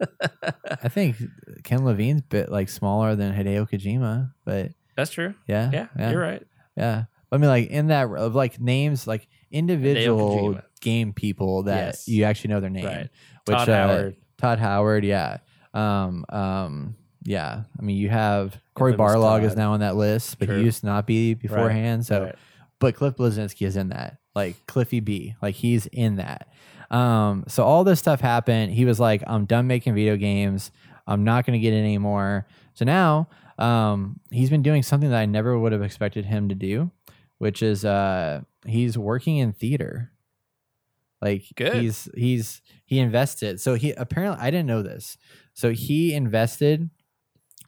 I think Ken Levine's a bit like smaller than Hideo Kojima, but That's true. yeah, Yeah, you're right. Yeah. I mean, like in that of like names, like individual game people that Yes. you actually know their name. Right. Which, Todd uh, Howard. Todd Howard. Yeah. Um. Um. Yeah. I mean, you have Cory Barlog is now on that list, but True. he used to not be beforehand. So, Right. but Cliff Bleszinski is in that. Like Cliffy B. Like he's in that. Um. So all this stuff happened. He was like, "I'm done making video games. I'm not going to get it anymore." So now, um, he's been doing something that I never would have expected him to do, which is uh, he's working in theater. Like Good. he's he's he invested. So he apparently I didn't know this. So he invested.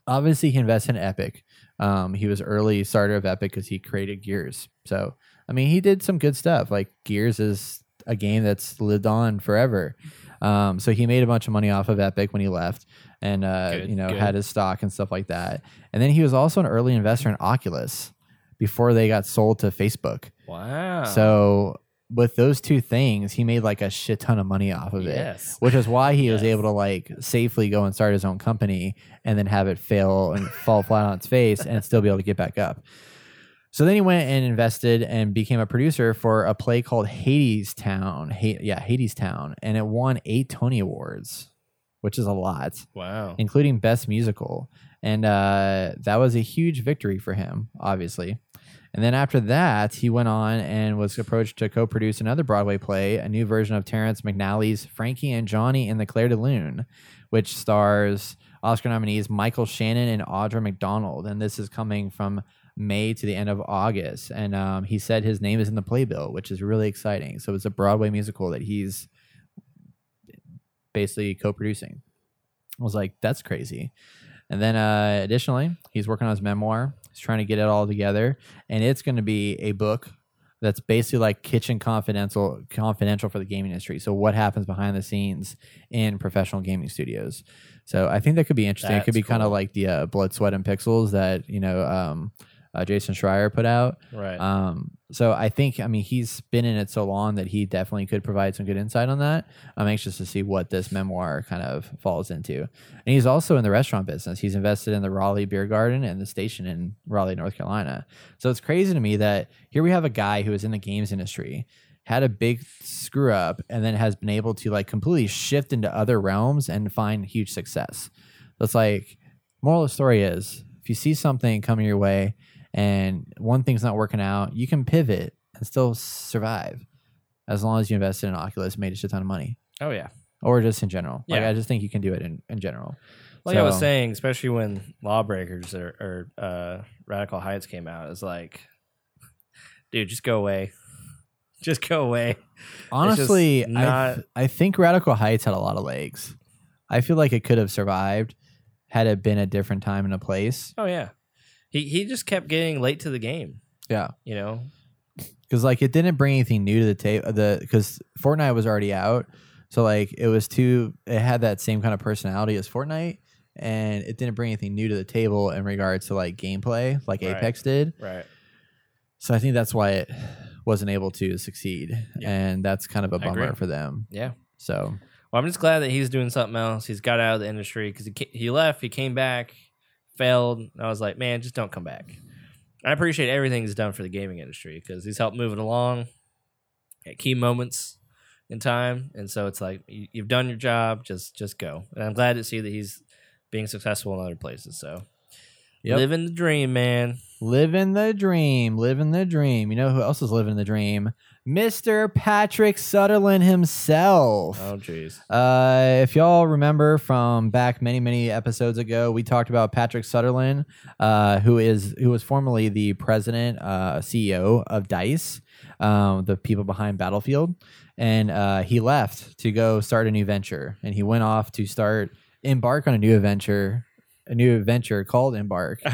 Obviously, he invested in Epic. Um, he was early starter of Epic because he created Gears. So I mean, he did some good stuff. Like Gears is a game that's lived on forever. Um, so he made a bunch of money off of Epic when he left, and uh, Good, you know good. had his stock and stuff like that. And then he was also an early investor in Oculus before they got sold to Facebook. Wow. So with those two things, he made like a shit ton of money off of Yes. it, which is why he was able to like safely go and start his own company and then have it fail and fall flat on its face and still be able to get back up. So then he went and invested and became a producer for a play called Hadestown. Ha- yeah, Hadestown, and it won eight Tony Awards, which is a lot wow. including best musical and uh, that was a huge victory for him obviously and then after that he went on and was approached to co-produce another broadway play a new version of terrence mcnally's frankie and johnny in the clair de lune which stars oscar nominees michael shannon and audra mcdonald and this is coming from may to the end of august and um, he said his name is in the playbill which is really exciting so it's a broadway musical that he's basically co-producing I was like, that's crazy. And then uh, additionally, he's working on his memoir. He's trying to get it all together, and it's going to be a book that's basically like kitchen confidential, confidential for the gaming industry. So what happens behind the scenes in professional gaming studios? So I think that could be interesting. it could That's be kind of like the uh, blood, sweat, and pixels that you know um, uh, Jason Schreier put out. Right. Um, so I think, I mean, he's been in it so long that he definitely could provide some good insight on that. I'm anxious to see what this memoir kind of falls into. And he's also in the restaurant business. He's invested in the Raleigh Beer Garden and the station in Raleigh, North Carolina. So it's crazy to me that here we have a guy who is in the games industry, had a big screw up, and then has been able to like completely shift into other realms and find huge success. It's like, moral of the story is if you see something coming your way and one thing's not working out, you can pivot and still survive as long as you invested in Oculus, made a shit ton of money, oh yeah. or just in general. Like Yeah. I just think you can do it in, in general. Like I was saying, especially when Lawbreakers or, or uh, Radical Heights came out, it's like, dude, just go away. [laughs] Just go away. Honestly, I, th- I think Radical Heights had a lot of legs. I feel like it could have survived had it been a different time and a place. Oh yeah. He he just kept getting late to the game. Yeah, You know. because like it didn't bring anything new to the table. The because Fortnite was already out, so like it was too. It had that same kind of personality as Fortnite, and it didn't bring anything new to the table in regards to like gameplay, like Right. Apex did. Right. So I think that's why it wasn't able to succeed, Yeah. and that's kind of a bummer for them. Yeah. So Well, I'm just glad that he's doing something else. He's got out of the industry because he he left, he came back, failed. I was like, man, just don't come back. I appreciate everything he's done for the gaming industry because he's helped move it along at key moments in time, and so it's like you, you've done your job, just just go. And I'm glad to see that he's being successful in other places. So Yep. living the dream, man. living the dream, living the dream. You know who else is living the dream? Mr. Patrick Sutherland himself. Oh, jeez. Uh, if y'all remember from back many many episodes ago, we talked about Patrick Sutherland, uh, who is who was formerly the president, uh, CEO of Dice, um, the people behind Battlefield, and uh, he left to go start a new venture, and he went off to start embark on a new adventure, a new adventure called Embark. [laughs]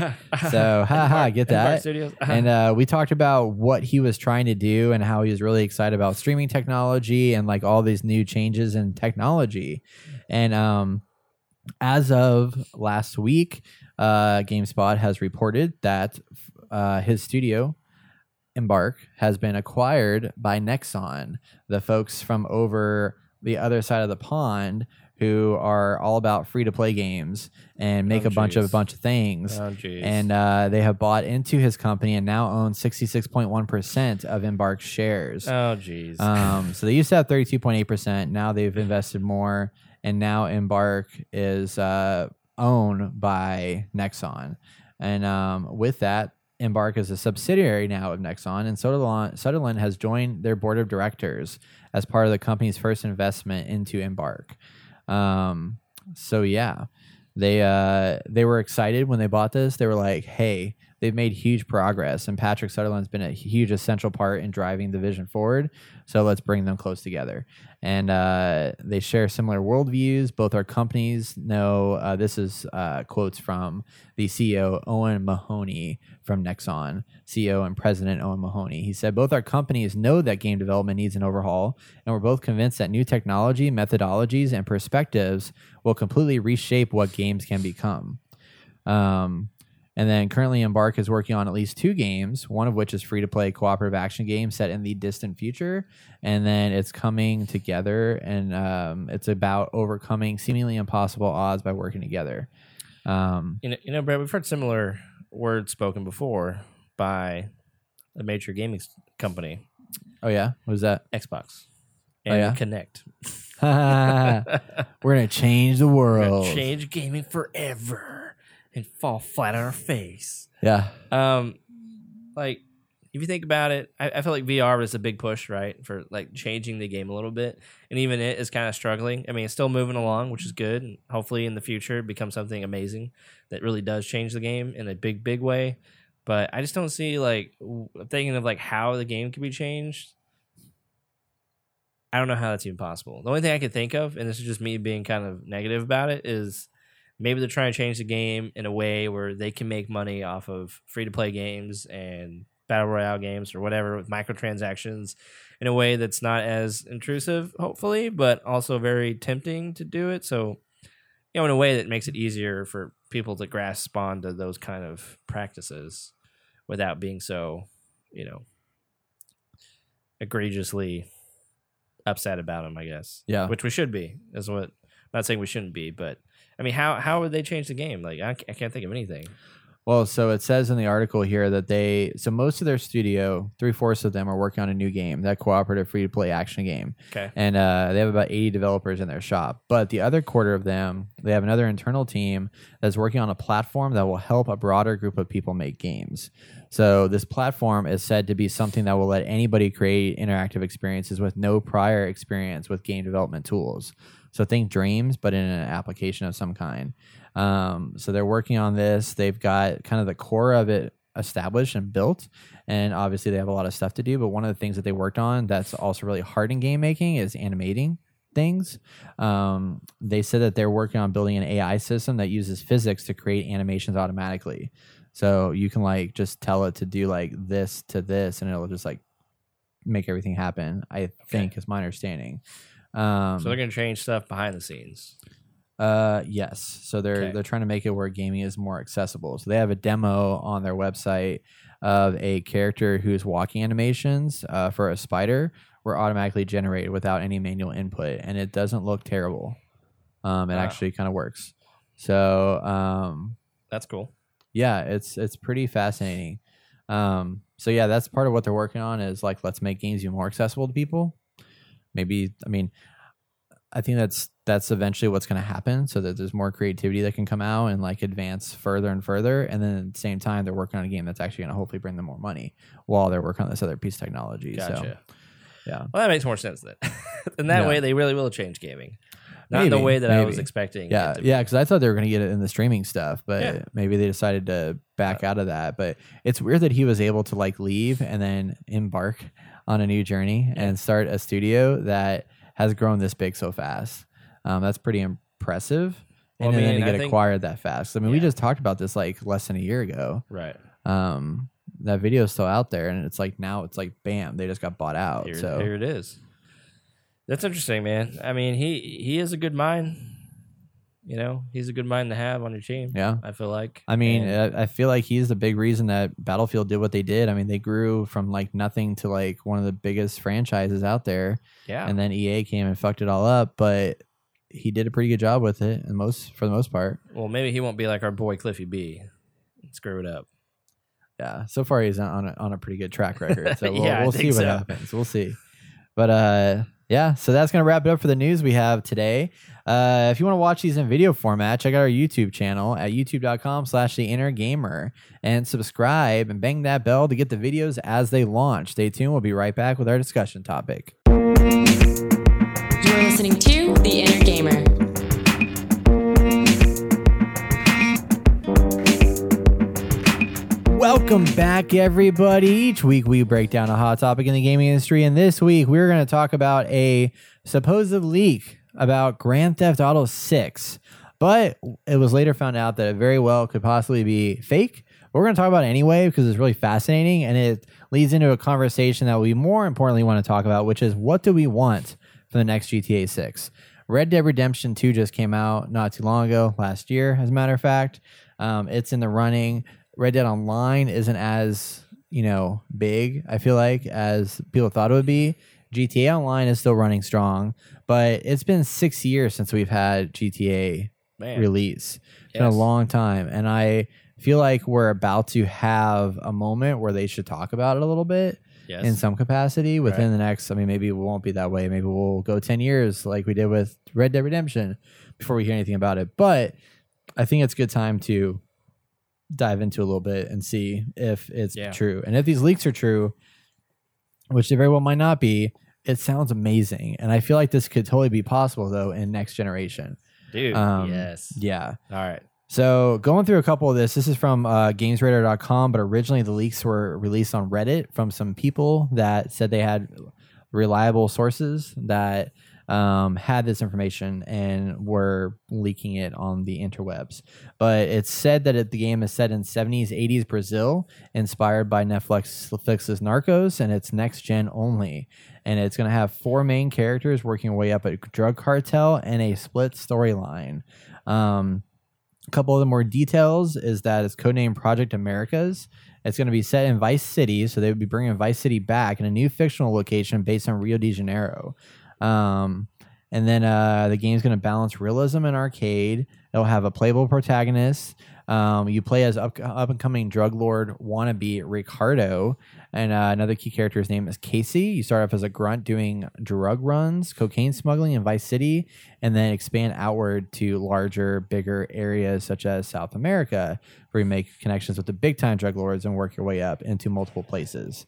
So, haha, get that. [laughs] And uh, we talked about what he was trying to do and how he was really excited about streaming technology and like all these new changes in technology. And um, as of last week, uh, GameSpot has reported that uh, his studio, Embark, has been acquired by Nexon, the folks from over the other side of the pond who are all about free to play games and make Oh, a bunch of a bunch of things oh, and uh, they have bought into his company and now own 66.1% of Embark shares. oh, jeez. Um, so they used to have 32.8%. Now they've invested more, and now Embark is uh, owned by Nexon. And um, with that, Embark is a subsidiary now of Nexon, and Sutherland, Sutherland has joined their board of directors as part of the company's first investment into Embark. Um, so yeah, they uh, they were excited when they bought this. They were like, "Hey, they've made huge progress, and Patrick Sutherland's been a huge essential part in driving the vision forward. So let's bring them close together." And uh, they share similar worldviews. Both our companies know uh, this is uh, quotes from the CEO Owen Mahoney from Nexon, CEO and President Owen Mahoney. He said both our companies know that game development needs an overhaul, and we're both convinced that new technology, methodologies, and perspectives will completely reshape what games can become. Um, and then currently Embark is working on at least two games, one of which is free to play cooperative action game set in the distant future. And then it's coming together and um, it's about overcoming seemingly impossible odds by working together. Um, you know, you know, Brad, we've heard similar words spoken before by a major gaming company, oh, yeah. What is that? Xbox, Oh, yeah? Kinect. [laughs] We're going to change the world. change gaming forever and fall flat on our face. Yeah. Um, like if you think about it, I, I feel like VR was a big push, right, for like changing the game a little bit, and even it is kind of struggling. I mean, it's still moving along, which is good, and hopefully in the future it becomes something amazing that really does change the game in a big, big way. But I just don't see like w- thinking of like how the game could be changed. I don't know how that's even possible. The only thing I could think of, and this is just me being kind of negative about it, is maybe they're trying to change the game in a way where they can make money off of free to play games and battle royale games or whatever with microtransactions in a way that's not as intrusive, hopefully, but also very tempting to do it. So, you know, in a way that makes it easier for people to grasp onto those kind of practices without being so, you know, egregiously upset about them, I guess. Yeah. Which we should be, is what I'm not saying we shouldn't be, but I mean, how how would they change the game? Like, I can't think of anything. Well, so it says in the article here that they, so most of their studio, three fourths of them are working on a new game, that cooperative free to play action game. Okay. And uh, they have about 80 developers in their shop. But the other quarter of them, they have another internal team that's working on a platform that will help a broader group of people make games. So this platform is said to be something that will let anybody create interactive experiences with no prior experience with game development tools. So think dreams, but in an application of some kind. Um, so they're working on this. They've got kind of the core of it established and built, and obviously they have a lot of stuff to do. But one of the things that they worked on that's also really hard in game making is animating things. Um, they said that they're working on building an AI system that uses physics to create animations automatically. So you can like just tell it to do like this to this, and it'll just like make everything happen. I think is my understanding. Um, So they're going to change stuff behind the scenes. uh, yes. So they're Okay. they're trying to make it where gaming is more accessible. So they have a demo on their website of a character whose walking animations uh, for a spider were automatically generated without any manual input, and it doesn't look terrible. Um, it Wow. actually kind of works. So um, That's cool. yeah, it's it's pretty fascinating. Um, so yeah, that's part of what they're working on is like let's make games even more accessible to people. Maybe I mean, I think that's that's eventually what's going to happen, so that there's more creativity that can come out and like advance further and further. And then at the same time, they're working on a game that's actually going to hopefully bring them more money while they're working on this other piece of technology. So Yeah. Well, that makes more sense then. [laughs] In that Yeah. way, they really will change gaming. Not in the way that I was expecting. Yeah, it to be. yeah, because I thought they were going to get it in the streaming stuff, but Yeah. maybe they decided to back uh. out of that. But it's weird that he was able to like leave and then embark on a new journey and start a studio that has grown this big so fast. Um, that's pretty impressive. Well, and I then to get think- acquired that fast. I mean, we just talked about this like less than a year ago. Right. Um, that video is still out there, and it's like now it's like bam, they just got bought out. Here, so here it is. That's interesting, man. I mean, he he is a good mind. You know, he's a good mind to have on your team. yeah, I feel like. I mean, And- I feel like he's the big reason that Battlefield did what they did. I mean, they grew from like nothing to like one of the biggest franchises out there, yeah. and then EA came and fucked it all up. But he did a pretty good job with it, and most for the most part. well, maybe he won't be like our boy Cliffy B. Screw it up. Yeah, so far he's on a, on a pretty good track record. So [laughs] we'll, Yeah, we'll see what so. happens. We'll see. But uh, yeah, so that's gonna wrap it up for the news we have today. Uh, if you want to watch these in video format, check out our YouTube channel at youtube.com slash the inner gamer and subscribe and bang that bell to get the videos as they launch. Stay tuned. We'll be right back with our discussion topic. You're listening to Welcome back, everybody. Each week we break down a hot topic in the gaming industry, and this week we're going to talk about a supposed leak about Grand Theft Auto 6. But it was later found out that it very well could possibly be fake. We're going to talk about it anyway because it's really fascinating and it leads into a conversation that we more importantly want to talk about, which is what do we want for the next GTA 6? Red Dead Redemption 2 just came out not too long ago, last year, as a matter of fact. Um, it's in the running. Red Dead Online isn't as you know big. I feel like as people thought it would be. GTA Online is still running strong, but it's been six years since we've had GTA Man. release. It's been a long time, and I feel like we're about to have a moment where they should talk about it a little bit Yes. in some capacity within Right. the next. I mean, maybe it won't be that way. Maybe we'll go ten years like we did with Red Dead Redemption before we hear anything about it. But I think it's a good time to dive into a little bit and see if it's Yeah. true. And if these leaks are true, which they very well might not be, it sounds amazing. And I feel like this could totally be possible though in next generation. Dude. Um, yes. Yeah. All right. So going through a couple of this, this is from uh, GamesRadar.com, but originally the leaks were released on Reddit from some people that said they had reliable sources that um, had this information and were leaking it on the interwebs. But it's said that it, the game is set in 70s, 80s Brazil, inspired by Netflix's Narcos, and it's next gen only. And it's going to have four main characters working way up a drug cartel and a split storyline. Um, a couple of the more details is that it's codenamed Project Americas. It's going to be set in Vice City, so they would be bringing Vice City back in a new fictional location based on Rio de Janeiro. Um, and then uh, the game's going to balance realism and arcade. It'll have a playable protagonist. Um, you play as up, up and coming drug lord wannabe Ricardo, and uh, another key character's name is Casey. You start off as a grunt doing drug runs, cocaine smuggling in Vice City, and then expand outward to larger, bigger areas such as South America, where you make connections with the big time drug lords and work your way up into multiple places.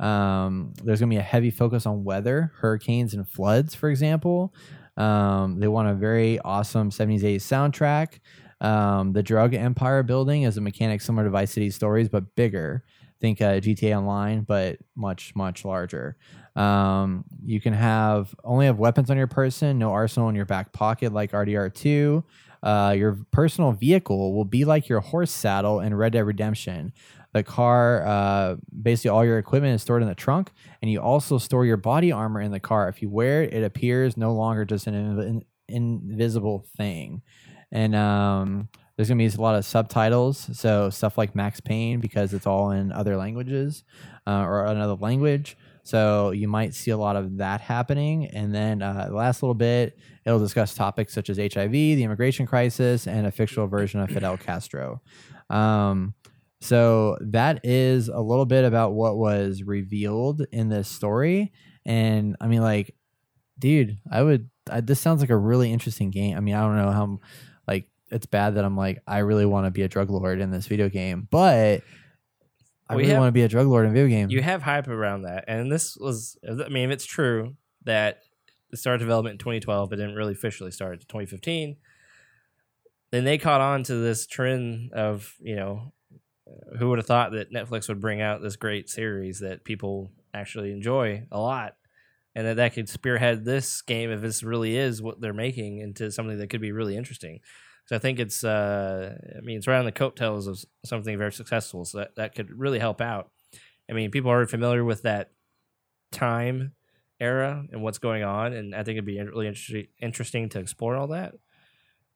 Um, there's going to be a heavy focus on weather, hurricanes, and floods, for example. Um, they want a very awesome 70s 80s soundtrack. Um, the drug empire building is a mechanic similar to Vice City Stories, but bigger. Think uh, GTA Online, but much much larger. Um, you can have only have weapons on your person, no arsenal in your back pocket like RDR2. Uh, your personal vehicle will be like your horse saddle in Red Dead Redemption. The car, uh, basically all your equipment is stored in the trunk, and you also store your body armor in the car. If you wear it, it appears no longer just an inv- invisible thing. And um, there's gonna be a lot of subtitles, so stuff like Max Payne because it's all in other languages uh, or another language. So you might see a lot of that happening. And then uh, the last little bit, it'll discuss topics such as HIV, the immigration crisis, and a fictional version of Fidel Castro. Um, so that is a little bit about what was revealed in this story. And I mean, like, dude, I would. I, this sounds like a really interesting game. I mean, I don't know how. Like, it's bad that I'm like, I really want to be a drug lord in this video game, but I We really want to be a drug lord in a video game. you have hype around that, and this was. I mean, if it's true that it started development in 2012, but didn't really officially start until 2015. Then they caught on to this trend of you know, who would have thought that Netflix would bring out this great series that people actually enjoy a lot, and that that could spearhead this game if this really is what they're making into something that could be really interesting. So I think it's, uh, I mean, it's right on the coattails of something very successful. So that, that could really help out. I mean, people are familiar with that time era and what's going on, and I think it'd be really interesting interesting to explore all that.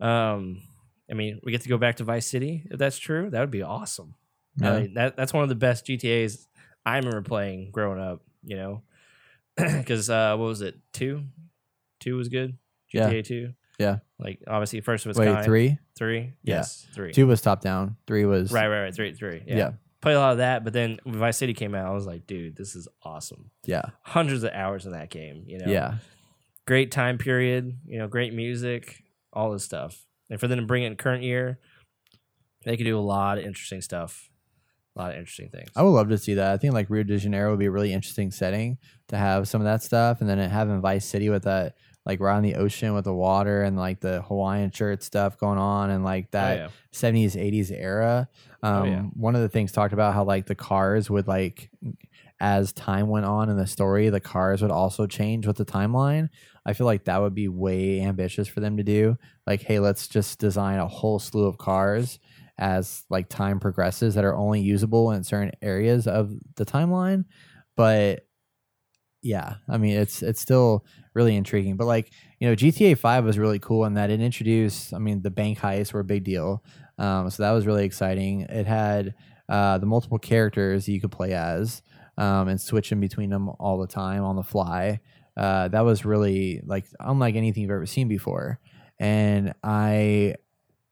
Um, I mean, we get to go back to Vice City if that's true. That would be awesome. Yeah. I mean, that that's one of the best GTA's I remember playing growing up. You know, [clears throat] because uh, what was it? Two, two was good. Yeah. GTA two. Yeah. Like obviously first its Wait, kind. three? Three. Yeah. Yes, three. Two was top down. Three was Right, right, right. Three, three. Yeah. Yeah. Played a lot of that, but then Vice City came out, I was like, dude, this is awesome. Yeah. Hundreds of hours in that game. You know. Yeah. Great time period. You know, great music, all this stuff. And for them to bring it in current year, they could do a lot of interesting stuff. A lot of interesting things. I would love to see that. I think like Rio de Janeiro would be a really interesting setting to have some of that stuff, and then having Vice City with that like right on the ocean with the water and like the Hawaiian shirt stuff going on, and like that Oh, yeah. seventies eighties era. Um, Oh, yeah. One of the things talked about how like the cars would like as time went on in the story, the cars would also change with the timeline. I feel like that would be way ambitious for them to do. Like, hey, let's just design a whole slew of cars as like time progresses that are only usable in certain areas of the timeline. But yeah, I mean it's it's still really intriguing. But like, you know, GTA five was really cool in that it introduced I mean the bank heists were a big deal. Um, so that was really exciting. It had uh, the multiple characters you could play as um, and switch in between them all the time on the fly. Uh, that was really like unlike anything you've ever seen before. And I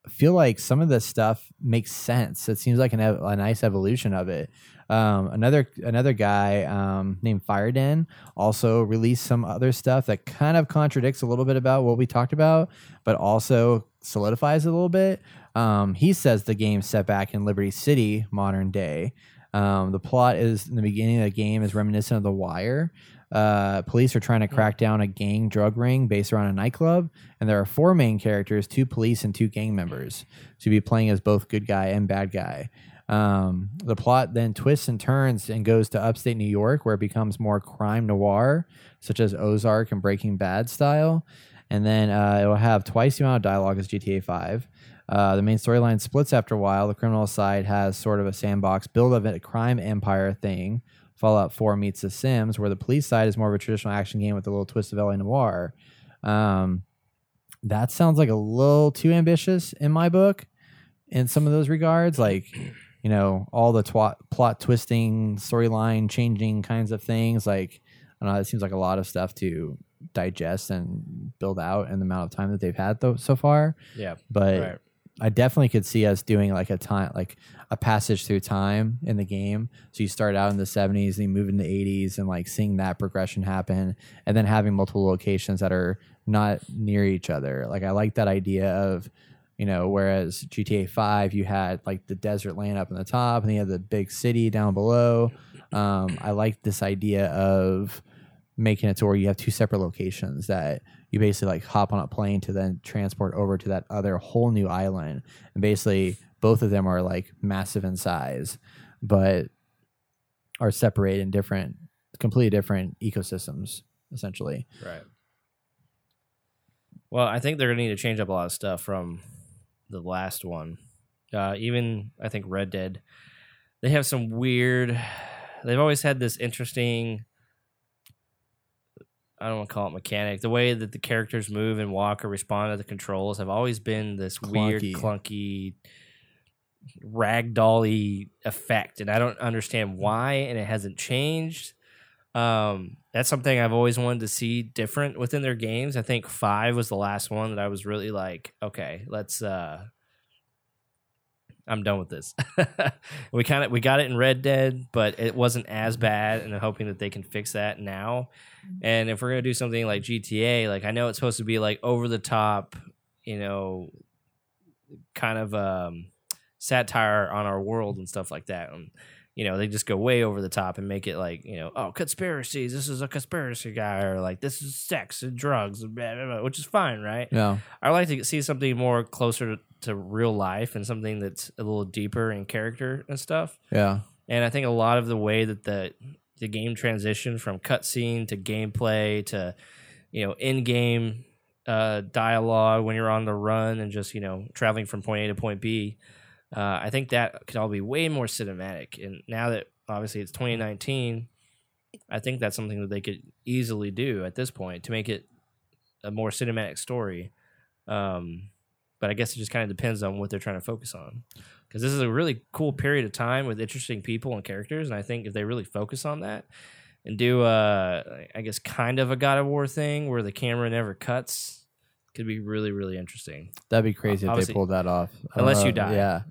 feel like some of this stuff makes sense. It seems like an, a nice evolution of it. Um, another another guy um, named Fireden also released some other stuff that kind of contradicts a little bit about what we talked about, but also solidifies it a little bit. Um, he says the game set back in Liberty City, modern day. Um, the plot is in the beginning of the game is reminiscent of The Wire. Uh, police are trying to crack down a gang drug ring based around a nightclub, and there are four main characters: two police and two gang members. So you'll be playing as both good guy and bad guy. Um, the plot then twists and turns and goes to upstate New York, where it becomes more crime noir, such as Ozark and Breaking Bad style. And then uh, it will have twice the amount of dialogue as GTA 5. Uh, the main storyline splits after a while. The criminal side has sort of a sandbox build of a crime empire thing. Fallout 4 meets The Sims, where the police side is more of a traditional action game with a little twist of LA Noir. Um, that sounds like a little too ambitious in my book in some of those regards. Like, you know, all the twa- plot twisting, storyline changing kinds of things. Like, I don't know, it seems like a lot of stuff to digest and build out in the amount of time that they've had though so far. yeah. But Right. I definitely could see us doing like a time, like a passage through time in the game. So you start out in the 70s, and you move into the 80s, and like seeing that progression happen, and then having multiple locations that are not near each other. Like I like that idea of, you know, whereas GTA 5, you had like the desert land up in the top, and you had the big city down below. Um, I like this idea of making it to where you have two separate locations that you basically like hop on a plane to then transport over to that other whole new island and basically both of them are like massive in size but are separate in different completely different ecosystems essentially Right. Well, I think they're gonna need to change up a lot of stuff from the last one. Uh, even I think Red Dead, they have some weird. They've always had this interesting. I don't want to call it mechanic. The way that the characters move and walk or respond to the controls have always been this weird, Clunky. Ragdolly effect, and I don't understand why, and it hasn't changed. Um, that's something I've always wanted to see different within their games. I think five was the last one that I was really like, okay, let's. uh I'm done with this. [laughs] we kind of we got it in Red Dead, but it wasn't as bad, and I'm hoping that they can fix that now. And if we're gonna do something like GTA, like I know it's supposed to be like over the top, you know, kind of um satire on our world and stuff like that. Um, you know, they just go way over the top and make it like, you know, oh, conspiracies. This is a conspiracy guy, or like this is sex and drugs, blah, blah, blah, which is fine, right? Yeah. I like to see something more closer to, to real life and something that's a little deeper in character and stuff. Yeah. And I think a lot of the way that the the game transitioned from cutscene to gameplay to you know in game uh, dialogue when you're on the run and just you know traveling from point A to point B. Uh, I think that could all be way more cinematic. And now that obviously it's 2019, I think that's something that they could easily do at this point to make it a more cinematic story. Um, but I guess it just kind of depends on what they're trying to focus on. Because this is a really cool period of time with interesting people and characters, and I think if they really focus on that and do, uh, I guess, kind of a God of War thing where the camera never cuts, could be really, really interesting. That'd be crazy if they pulled that off. Unless know- you die. Yeah.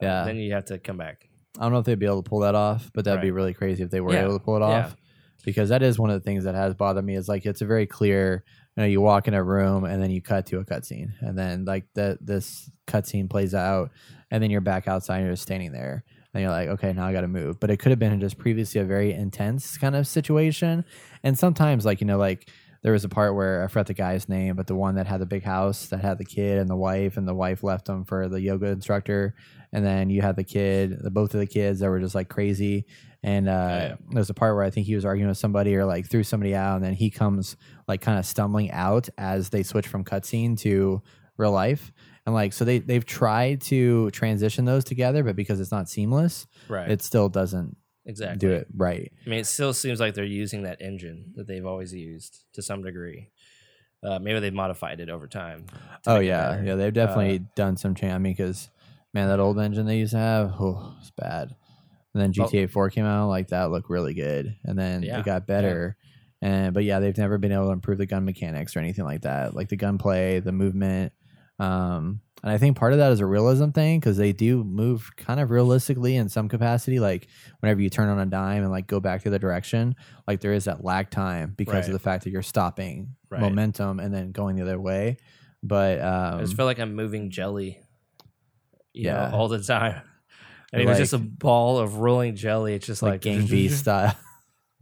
Yeah. Then you have to come back. I don't know if they'd be able to pull that off, but that'd be Right. really crazy if they were Yeah. able to pull it Yeah. off. Because that is one of the things that has bothered me is like it's a very clear, you know, you walk in a room and then you cut to a cutscene, and then like the this cutscene plays out, and then you're back outside and you're just standing there, and you're like, okay, now I got to move. But it could have been just previously a very intense kind of situation, and sometimes like you know like there was a part where I forgot the guy's name, but the one that had the big house that had the kid and the wife, and the wife left him for the yoga instructor, and then you had the kid, the both of the kids that were just like crazy. And uh, there's a part where I think he was arguing with somebody or like threw somebody out, and then he comes like kind of stumbling out as they switch from cutscene to real life. And like so they they've tried to transition those together, but because it's not seamless, Right. it still doesn't exactly. do it right. I mean, it still seems like they're using that engine that they've always used to some degree. Uh, maybe they've modified it over time. Oh yeah, yeah, they've definitely Uh, done some change. I mean, because man, that old engine they used to have, oh, it's bad. And then GTA Four came out, like that looked really good, and then Yeah, it got better. And but yeah, they've never been able to improve the gun mechanics or anything like that, like the gunplay, the movement. Um, and I think part of that is a realism thing because they do move kind of realistically in some capacity. Like whenever you turn on a dime and like go back to the direction, like there is that lag time because Right. of the fact that you're stopping Right. momentum and then going the other way. But um, I just feel like I'm moving jelly. You Yeah. know, all the time. And it was just a ball of rolling jelly. It's just like, like, Gang [laughs] Beast style.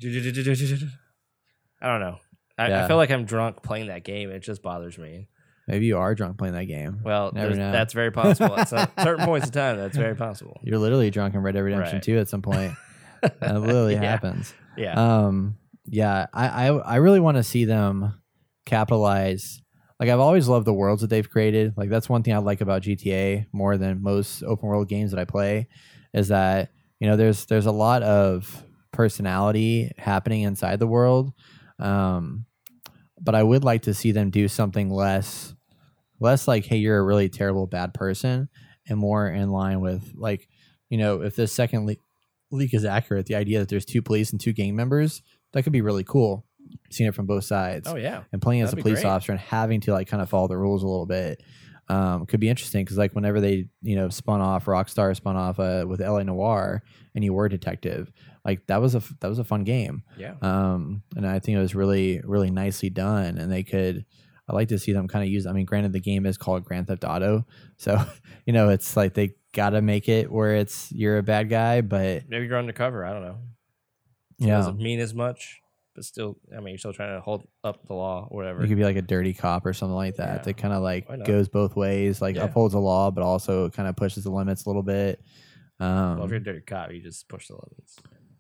I don't know. I, I Yeah. feel like I'm drunk playing that game. It just bothers me. Maybe you are drunk playing that game. Well, Never there's- know. that's very possible. At some, [laughs] certain points in time, that's very possible. You're literally drunk in Red Dead Redemption Right. 2 at some point. [laughs] that literally Yeah. happens. Yeah. Um, yeah, I, I, I really want to see them capitalize. Like I've always loved the worlds that they've created. Like that's one thing I like about GTA more than most open world games that I play, is that you know there's there's a lot of personality happening inside the world. Um, but I would like to see them do something less, less like hey you're a really terrible bad person, and more in line with like you know if this second le- leak is accurate, the idea that there's two police and two gang members that could be really cool. Seeing it from both sides oh yeah. and playing as a That'd police great. officer and having to like kind of follow the rules a little bit um, could be interesting because like whenever they you know spun off Rockstar spun off uh, with LA Noire and you were a detective like that was a that was a fun game Yeah. um, and I think it was really really nicely done and they could I like to see them kind of use I mean granted the game is called Grand Theft Auto so [laughs] you know it's like they gotta make it where it's you're a bad guy but Maybe you're undercover. I don't know. It yeah doesn't mean as much, but still, I mean, you're still trying to hold up the law or whatever. You could be like a dirty cop or something like that. Yeah. That kind of like goes both ways, like Yeah. upholds the law, but also kind of pushes the limits a little bit. Um, well, if you're a dirty cop, you just push the limits.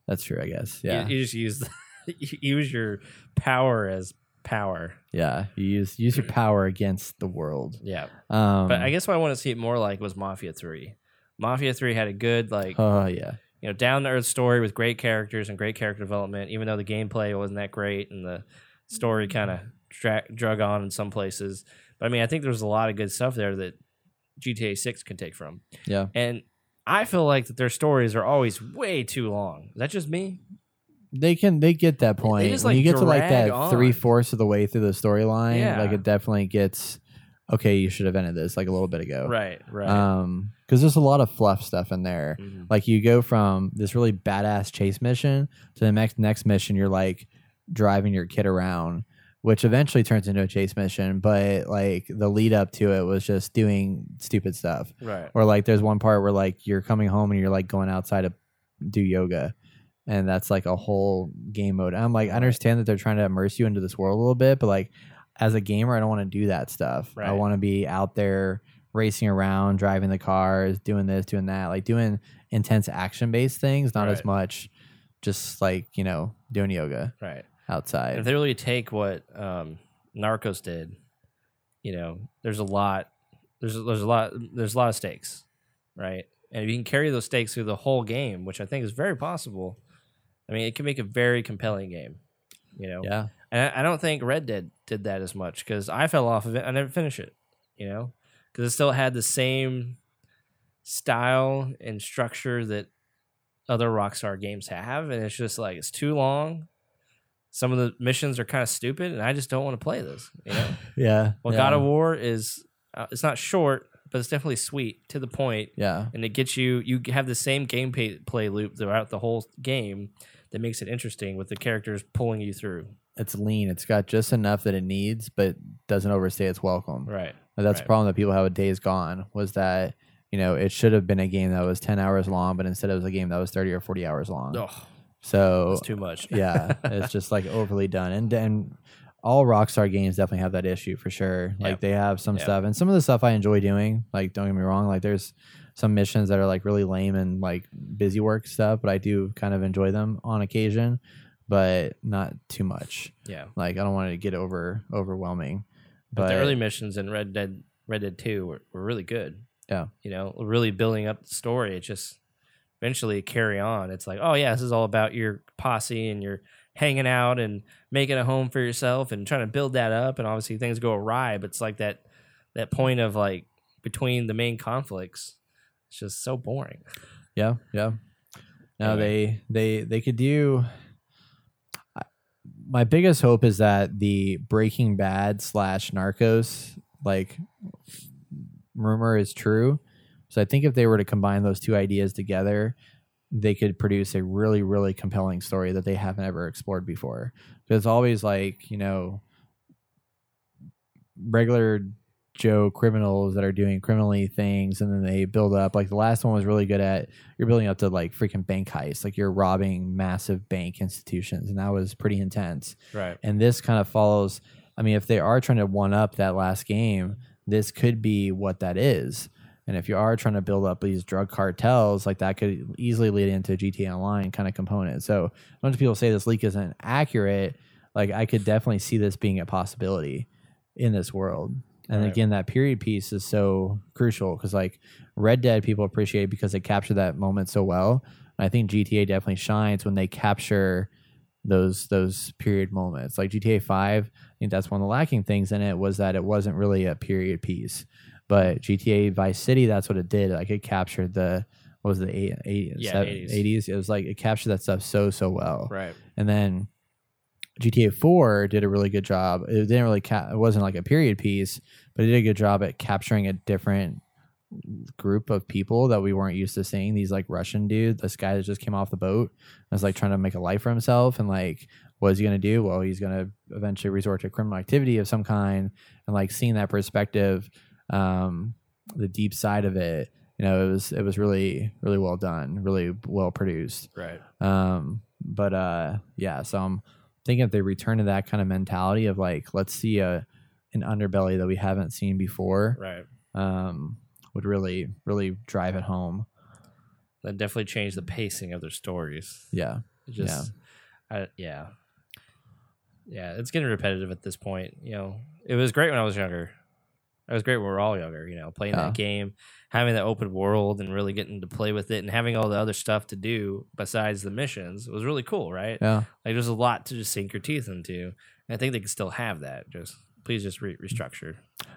that's true, I guess. Yeah, You, just use [laughs] you use your power as power. yeah. You use use your power against the world. Yeah. Um, But I guess what I want to see it more like was Mafia 3. Mafia 3 had a good, like, oh yeah, you know, down to earth story with great characters and great character development, even though the gameplay wasn't that great and the story kind of dra- drug on in some places. But I mean, I think there's a lot of good stuff there that GTA 6 can take from. yeah. And I feel like that their stories are always way too long. Is that just me? They can they get that point just, when you like, get to like that on. three fourths of the way through the storyline. Yeah. Like it definitely gets okay. You should have ended this like a little bit ago. Right, right. Um, because there's a lot of fluff stuff in there. Mhm. Like you go from this really badass chase mission to the next next mission, you're like driving your kid around, which eventually turns into a chase mission. But like the lead up to it was just doing stupid stuff. Right. Or like there's one part where like you're coming home and you're like going outside to do yoga. And that's like a whole game mode. I'm like, I understand that they're trying to immerse you into this world a little bit, but like as a gamer, I don't want to do that stuff. I want to be out there racing around, driving the cars, doing this, doing that, like doing intense action based things, not as much just like, you know, doing yoga Right. outside. If they really take what um, Narcos did, you know, there's a lot, there's there's a lot, there's a lot of stakes, right? And if you can carry those stakes through the whole game, which I think is very possible, I mean, it can make a very compelling game. You know, yeah. and I, I don't think Red Dead did that as much because I fell off of it. I never finished it. You know, because it still had the same style and structure that other Rockstar games have, and it's just like it's too long. Some of the missions are kind of stupid, and I just don't want to play this. You know, [laughs] Yeah. well, yeah. God of War is uh, it's not short, but it's definitely sweet to the point, Yeah. and it gets you. You have the same gameplay play loop throughout the whole game that makes it interesting with the characters pulling you through. It's lean. It's got just enough that it needs, but doesn't overstay its welcome. Right. That's the problem that people have with Days Gone was that you know it should have been a game that was ten hours long, but instead it was a game that was thirty or forty hours long. Oh, so that's too much. [laughs] yeah, it's just like overly done. And and all Rockstar games definitely have that issue for sure. Like Yep. they have some Yep. stuff, and some of the stuff I enjoy doing. Like don't get me wrong, like there's some missions that are like really lame and like busy work stuff, but I do kind of enjoy them on occasion, but not too much. Yeah. Like I don't want it to get over overwhelming. But, But the early missions in Red Dead Red Dead 2 were, were really good. Yeah. You know, really building up the story. It just eventually carry on. It's like, oh yeah, this is all about your posse and you're hanging out and making a home for yourself and trying to build that up and obviously things go awry, but it's like that that point of like between the main conflicts. It's just so boring. Yeah, yeah. No, Anyway. they they they could do. My biggest hope is that the Breaking Bad slash Narcos like rumor is true. So I think if they were to combine those two ideas together, they could produce a really really compelling story that they haven't ever explored before. Because it's always like you know regular Joe criminals that are doing criminally things and then they build up like the last one was really good at you're building up to like freaking bank heists like you're robbing massive bank institutions and that was pretty intense. Right. and this kind of follows i mean if they are trying to one up that last game this could be what that is. And if you are trying to build up these drug cartels like that could easily lead into gta online kind of component. So a bunch of people say this leak isn't accurate. Like i could definitely see this being a possibility in this world and Right. again that period piece is so crucial because like red dead people appreciate because they capture that moment so well and i think gta definitely shines when they capture those those period moments like gta 5 i think that's one of the lacking things in it was that it wasn't really a period piece but gta vice city that's what it did like it captured the what was the eight, eight, Yeah, seven- 80s. 80s it was like it captured that stuff so so well Right. and then GTA 4 did a really good job. It didn't really ca- it wasn't like a period piece, but it did a good job at capturing a different group of people that we weren't used to seeing. These like Russian dude, this guy that just came off the boat, was like trying to make a life for himself and like what is he going to do? Well, he's going to eventually resort to criminal activity of some kind and like seeing that perspective um the deep side of it, you know, it was it was really really well done, really well produced. Right. Um, but uh, yeah, so I'm thinking if they return to that kind of mentality of like, let's see a an underbelly that we haven't seen before, Right. um, would really really drive it home. That definitely changed the pacing of their stories. Yeah, It just I, yeah yeah it's getting repetitive at this point you know it was great when i was younger it was great when we were all younger you know playing Yeah. that game having that open world and really getting to play with it and having all the other stuff to do besides the missions was really cool right yeah, like there's a lot to just sink your teeth into and i think they can still have that just please just re- restructure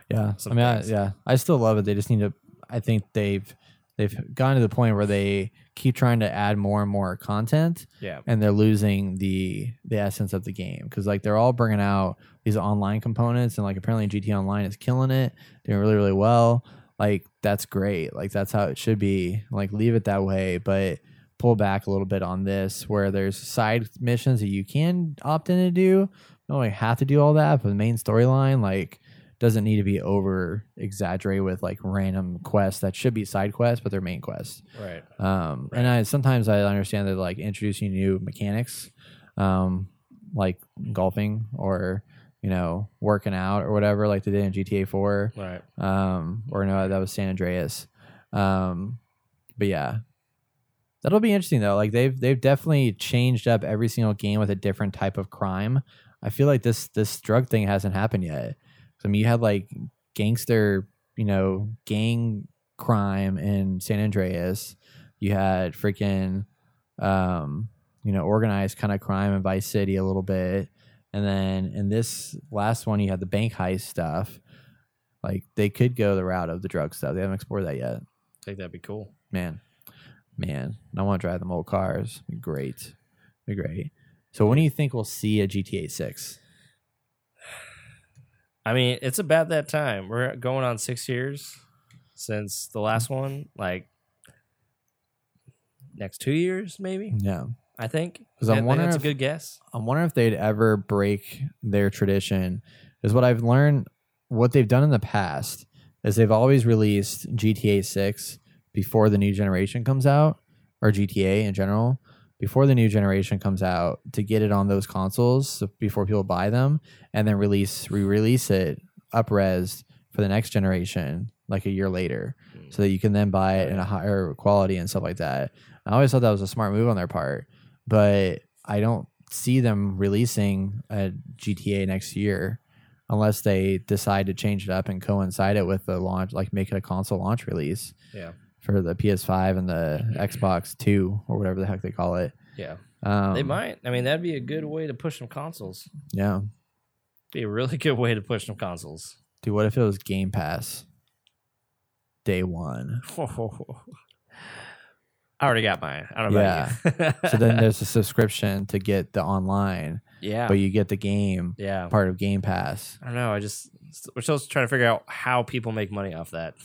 yeah. I mean, I, yeah, I still love it. They just need to. I think they've they've gotten to the point where they keep trying to add more and more content, yeah and they're losing the the essence of the game because like they're all bringing out these online components and like apparently GT Online is killing it, doing really really well. Like that's great. Like that's how it should be. Like leave it that way, but pull back a little bit on this where there's side missions that you can opt in to do. You don't have to do all that, but the main storyline like doesn't need to be over exaggerated with like random quests that should be side quests, but they're main quests. Right. Um, and I sometimes I understand that like introducing new mechanics, um, like golfing or you know working out or whatever, like they did in GTA Four, Right. um, or no, that was San Andreas. Um, but yeah, that'll be interesting though. Like they've they've definitely changed up every single game with a different type of crime. I feel like this this drug thing hasn't happened yet. I mean, you had like gangster, you know, gang crime in San Andreas. You had freaking, um, you know, organized kind of crime in Vice City a little bit, and then in this last one, you had the bank heist stuff. Like they could go the route of the drug stuff. They haven't explored that yet. I think that'd be cool. Man, man, I want to drive them old cars. Be great, be great. So when do you think we'll see a GTA Six? I mean, it's about that time. We're going on six years since the last one. Like next two years, maybe. Yeah, I think. 'Cause I'm wondering that's a good guess. I'm wondering if they'd ever break their tradition. Is what I've learned. What they've done in the past is they've always released GTA Six before the new generation comes out, or GTA in general, before the new generation comes out to get it on those consoles so before people buy them, and then release re-release it upres for the next generation like a year later, so that you can then buy it in a higher quality and stuff like that. I always thought that was a smart move on their part, but I don't see them releasing a GTA next year unless they decide to change it up and coincide it with the launch, like make it a console launch release Yeah. for the PS5 and the Xbox Two or whatever the heck they call it. Yeah. Um, they might. I mean, that'd be a good way to push some consoles. yeah. Be a really [laughs] good way to push some consoles. Dude, what if it was Game Pass day one? [laughs] I already got mine. I don't know about you. so then there's a subscription to get the online, yeah. but you get the game yeah. part of Game Pass. I don't know. I just we're still trying to figure out how people make money off that.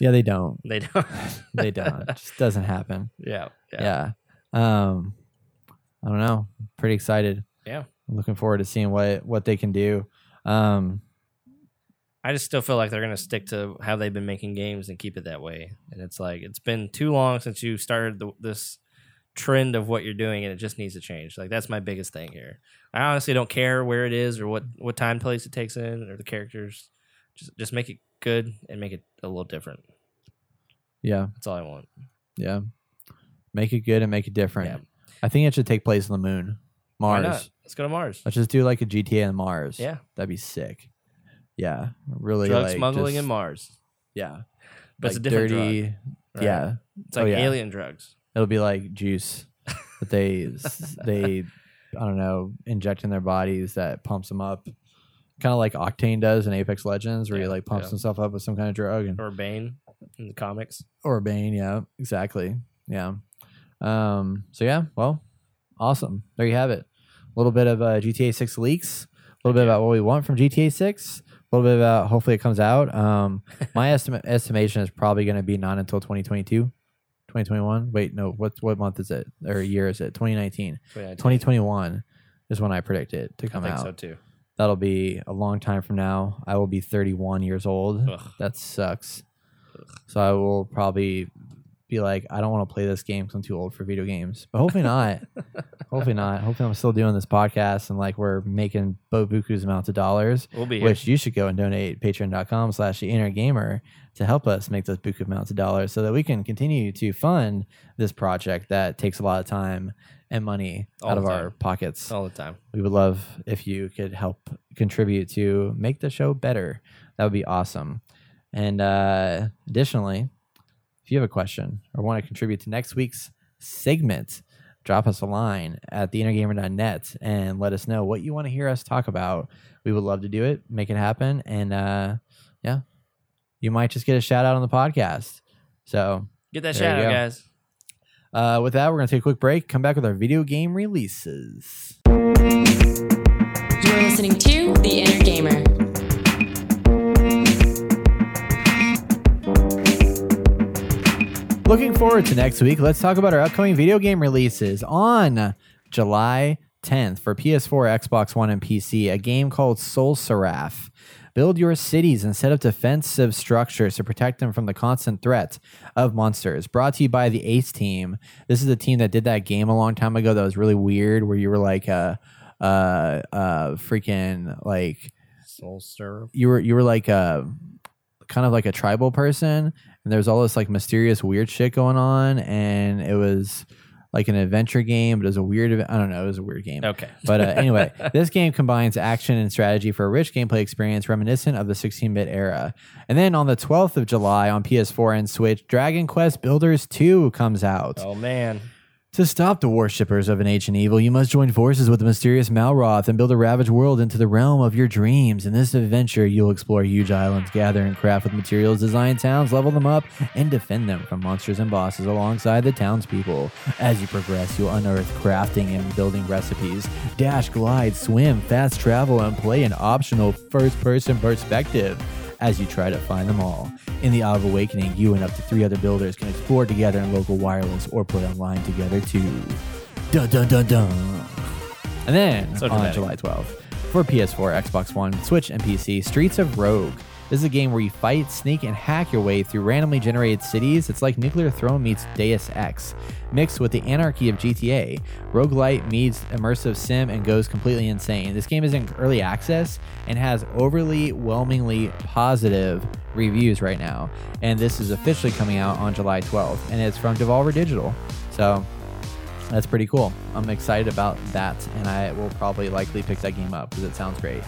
Yeah, they don't. They don't. [laughs] They don't. it just doesn't happen. yeah. Yeah. Yeah. Um, I don't know. Pretty excited. Yeah. I'm looking forward to seeing what what they can do. Um, I just still feel like they're gonna stick to how they've been making games and keep it that way. And it's like it's been too long since you started the, this trend of what you're doing, and it just needs to change. Like that's my biggest thing here. I honestly don't care where it is or what what time place it takes in or the characters. Just just make it good and make it a little different. yeah, That's all I want. yeah. Make it good and make it different. Yeah. I think it should take place on the moon, Mars. Let's go to Mars. Let's just do like a GTA on Mars. Yeah. that'd be sick. Yeah, really. Drug like, smuggling just- in Mars, Yeah, but it's a different dirty. drug. right? Yeah, it's like Oh, yeah. alien drugs. it'll be like juice that they [laughs] they I don't know inject in their bodies that pumps them up, kind of like Octane does in Apex Legends, where he like pumps yeah. himself up with some kind of drug and Or Bane in the comics. or Bane. Yeah, exactly. Yeah. Um. So yeah. Well, awesome. There you have it. A little bit of uh, GTA Six leaks. A little bit about what we want from GTA Six. A little bit about hopefully it comes out. Um. My [laughs] estimate estimation is probably going to be not until 2022. 2021. Wait, no. What what month is it or year is it? 2019. 2021 is when I predict it to I come think out. so too. That'll be a long time from now. I will be 31 years old. Ugh. That sucks. So I will probably be like, I don't want to play this game because I'm too old for video games. But hopefully not. [laughs] hopefully not. Hopefully I'm still doing this podcast and like we're making Bobuku's amounts of dollars. We'll be here. Which you should go and donate patreon.com slash the inner gamer to help us make those buku amounts of dollars so that we can continue to fund this project that takes a lot of time and money All out of our pockets all the time. we would love if you could help contribute to make the show better. That would be awesome. And uh, additionally, if you have a question or want to contribute to next week's segment, drop us a line at theinnergamer.net and let us know what you want to hear us talk about. We would love to do it, make it happen. And uh, yeah, you might just get a shout out on the podcast. So Get that shout out, go. guys. uh, with that, we're going to take a quick break, come back with our video game releases. You're listening to The Inner Gamer. Looking forward to next week. Let's talk about our upcoming video game releases on July 10th for PS4, Xbox One, and PC. A game called SolSeraph Build your cities and set up defensive structures to protect them from the constant threat of monsters. Brought to you by the Ace team. This is the team that did that game a long time ago that was really weird, where you were like a, uh, uh, freaking like Soul Stir. you were you were like a kind of like a tribal person, and there was all this like mysterious weird shit going on, and it was like an adventure game, but it was a weird. I don't know, it was a weird game. Okay. But uh, anyway, [laughs] this game combines action and strategy for a rich gameplay experience reminiscent of the 16-bit era. And then on the 12th of July on PS4 and Switch, Dragon Quest Builders 2 comes out. Oh man. To stop the worshippers of an ancient evil, you must join forces with the mysterious Malroth and build a ravaged world into the realm of your dreams. In this adventure, you'll explore huge islands, gather and craft with materials, design towns, level them up, and defend them from monsters and bosses alongside the townspeople. As you progress, you'll unearth crafting and building recipes, dash, glide, swim, fast travel, and play an optional first person perspective as you try to find them all. In the Hour of Awakening, you and up to three other builders can explore together in local wireless or play online together too. Dun dun dun dun. And then So on dramatic. July 12th, for PS4, Xbox One, Switch, and PC, Streets of Rogue. This is a game where you fight, sneak, and hack your way through randomly generated cities. It's like Nuclear Throne meets Deus Ex, mixed with the anarchy of GTA. Roguelite meets immersive sim and goes completely insane. This game is in early access and has overly whelmingly positive reviews right now. And this is officially coming out on July 12th, and it's from Devolver Digital. So that's pretty cool. I'm excited about that, and I will probably likely pick that game up because it sounds great.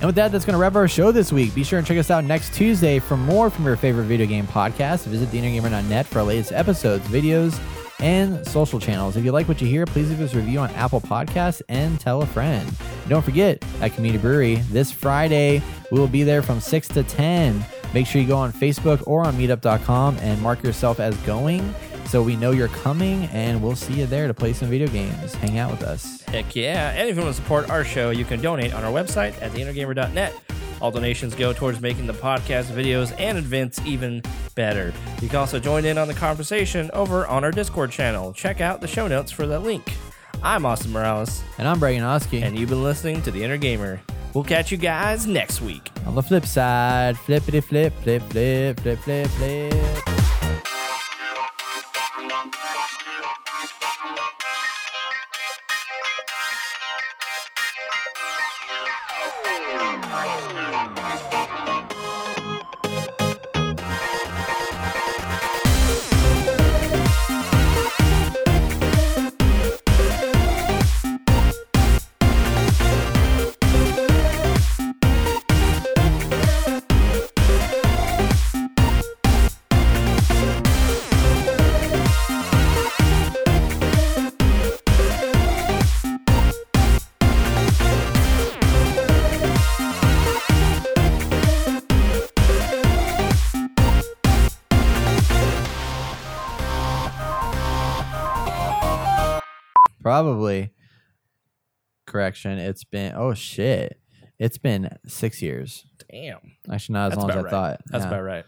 And with that, that's going to wrap our show this week. Be sure and check us out next Tuesday for more from your favorite video game podcast. Visit theinnergamer.net for our latest episodes, videos, and social channels. If you like what you hear, please leave us a review on Apple Podcasts and tell a friend. And don't forget, at Community Brewery, this Friday, we will be there from 6 to 10. Make sure you go on Facebook or on meetup.com and mark yourself as going so we know you're coming, and we'll see you there to play some video games. Hang out with us. Heck yeah. And if you want to support our show, you can donate on our website at theinnergamer.net. All donations go towards making the podcast, videos, and events even better. You can also join in on the conversation over on our Discord channel. Check out the show notes for that link. I'm Austin Morales, And I'm Brian Oski. and you've been listening to The Inner Gamer. We'll catch you guys next week. On the flip side, flippity flip, flip, flip, flip, flip, flip. Oh, Probably. Correction. It's been, oh shit. It's been six years. Damn. Actually, not as That's long as I about right. thought. That's Yeah. about right.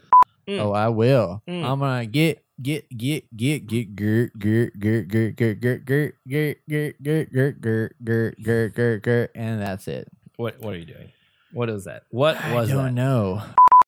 Mm. Oh, I will. Mm. I'm gonna get get get get get gert gert gert gert gert gert gert gert gert gert gert gert gert gert gert gert and that's it. What What are you doing? What is that? What was it? I don't that? know.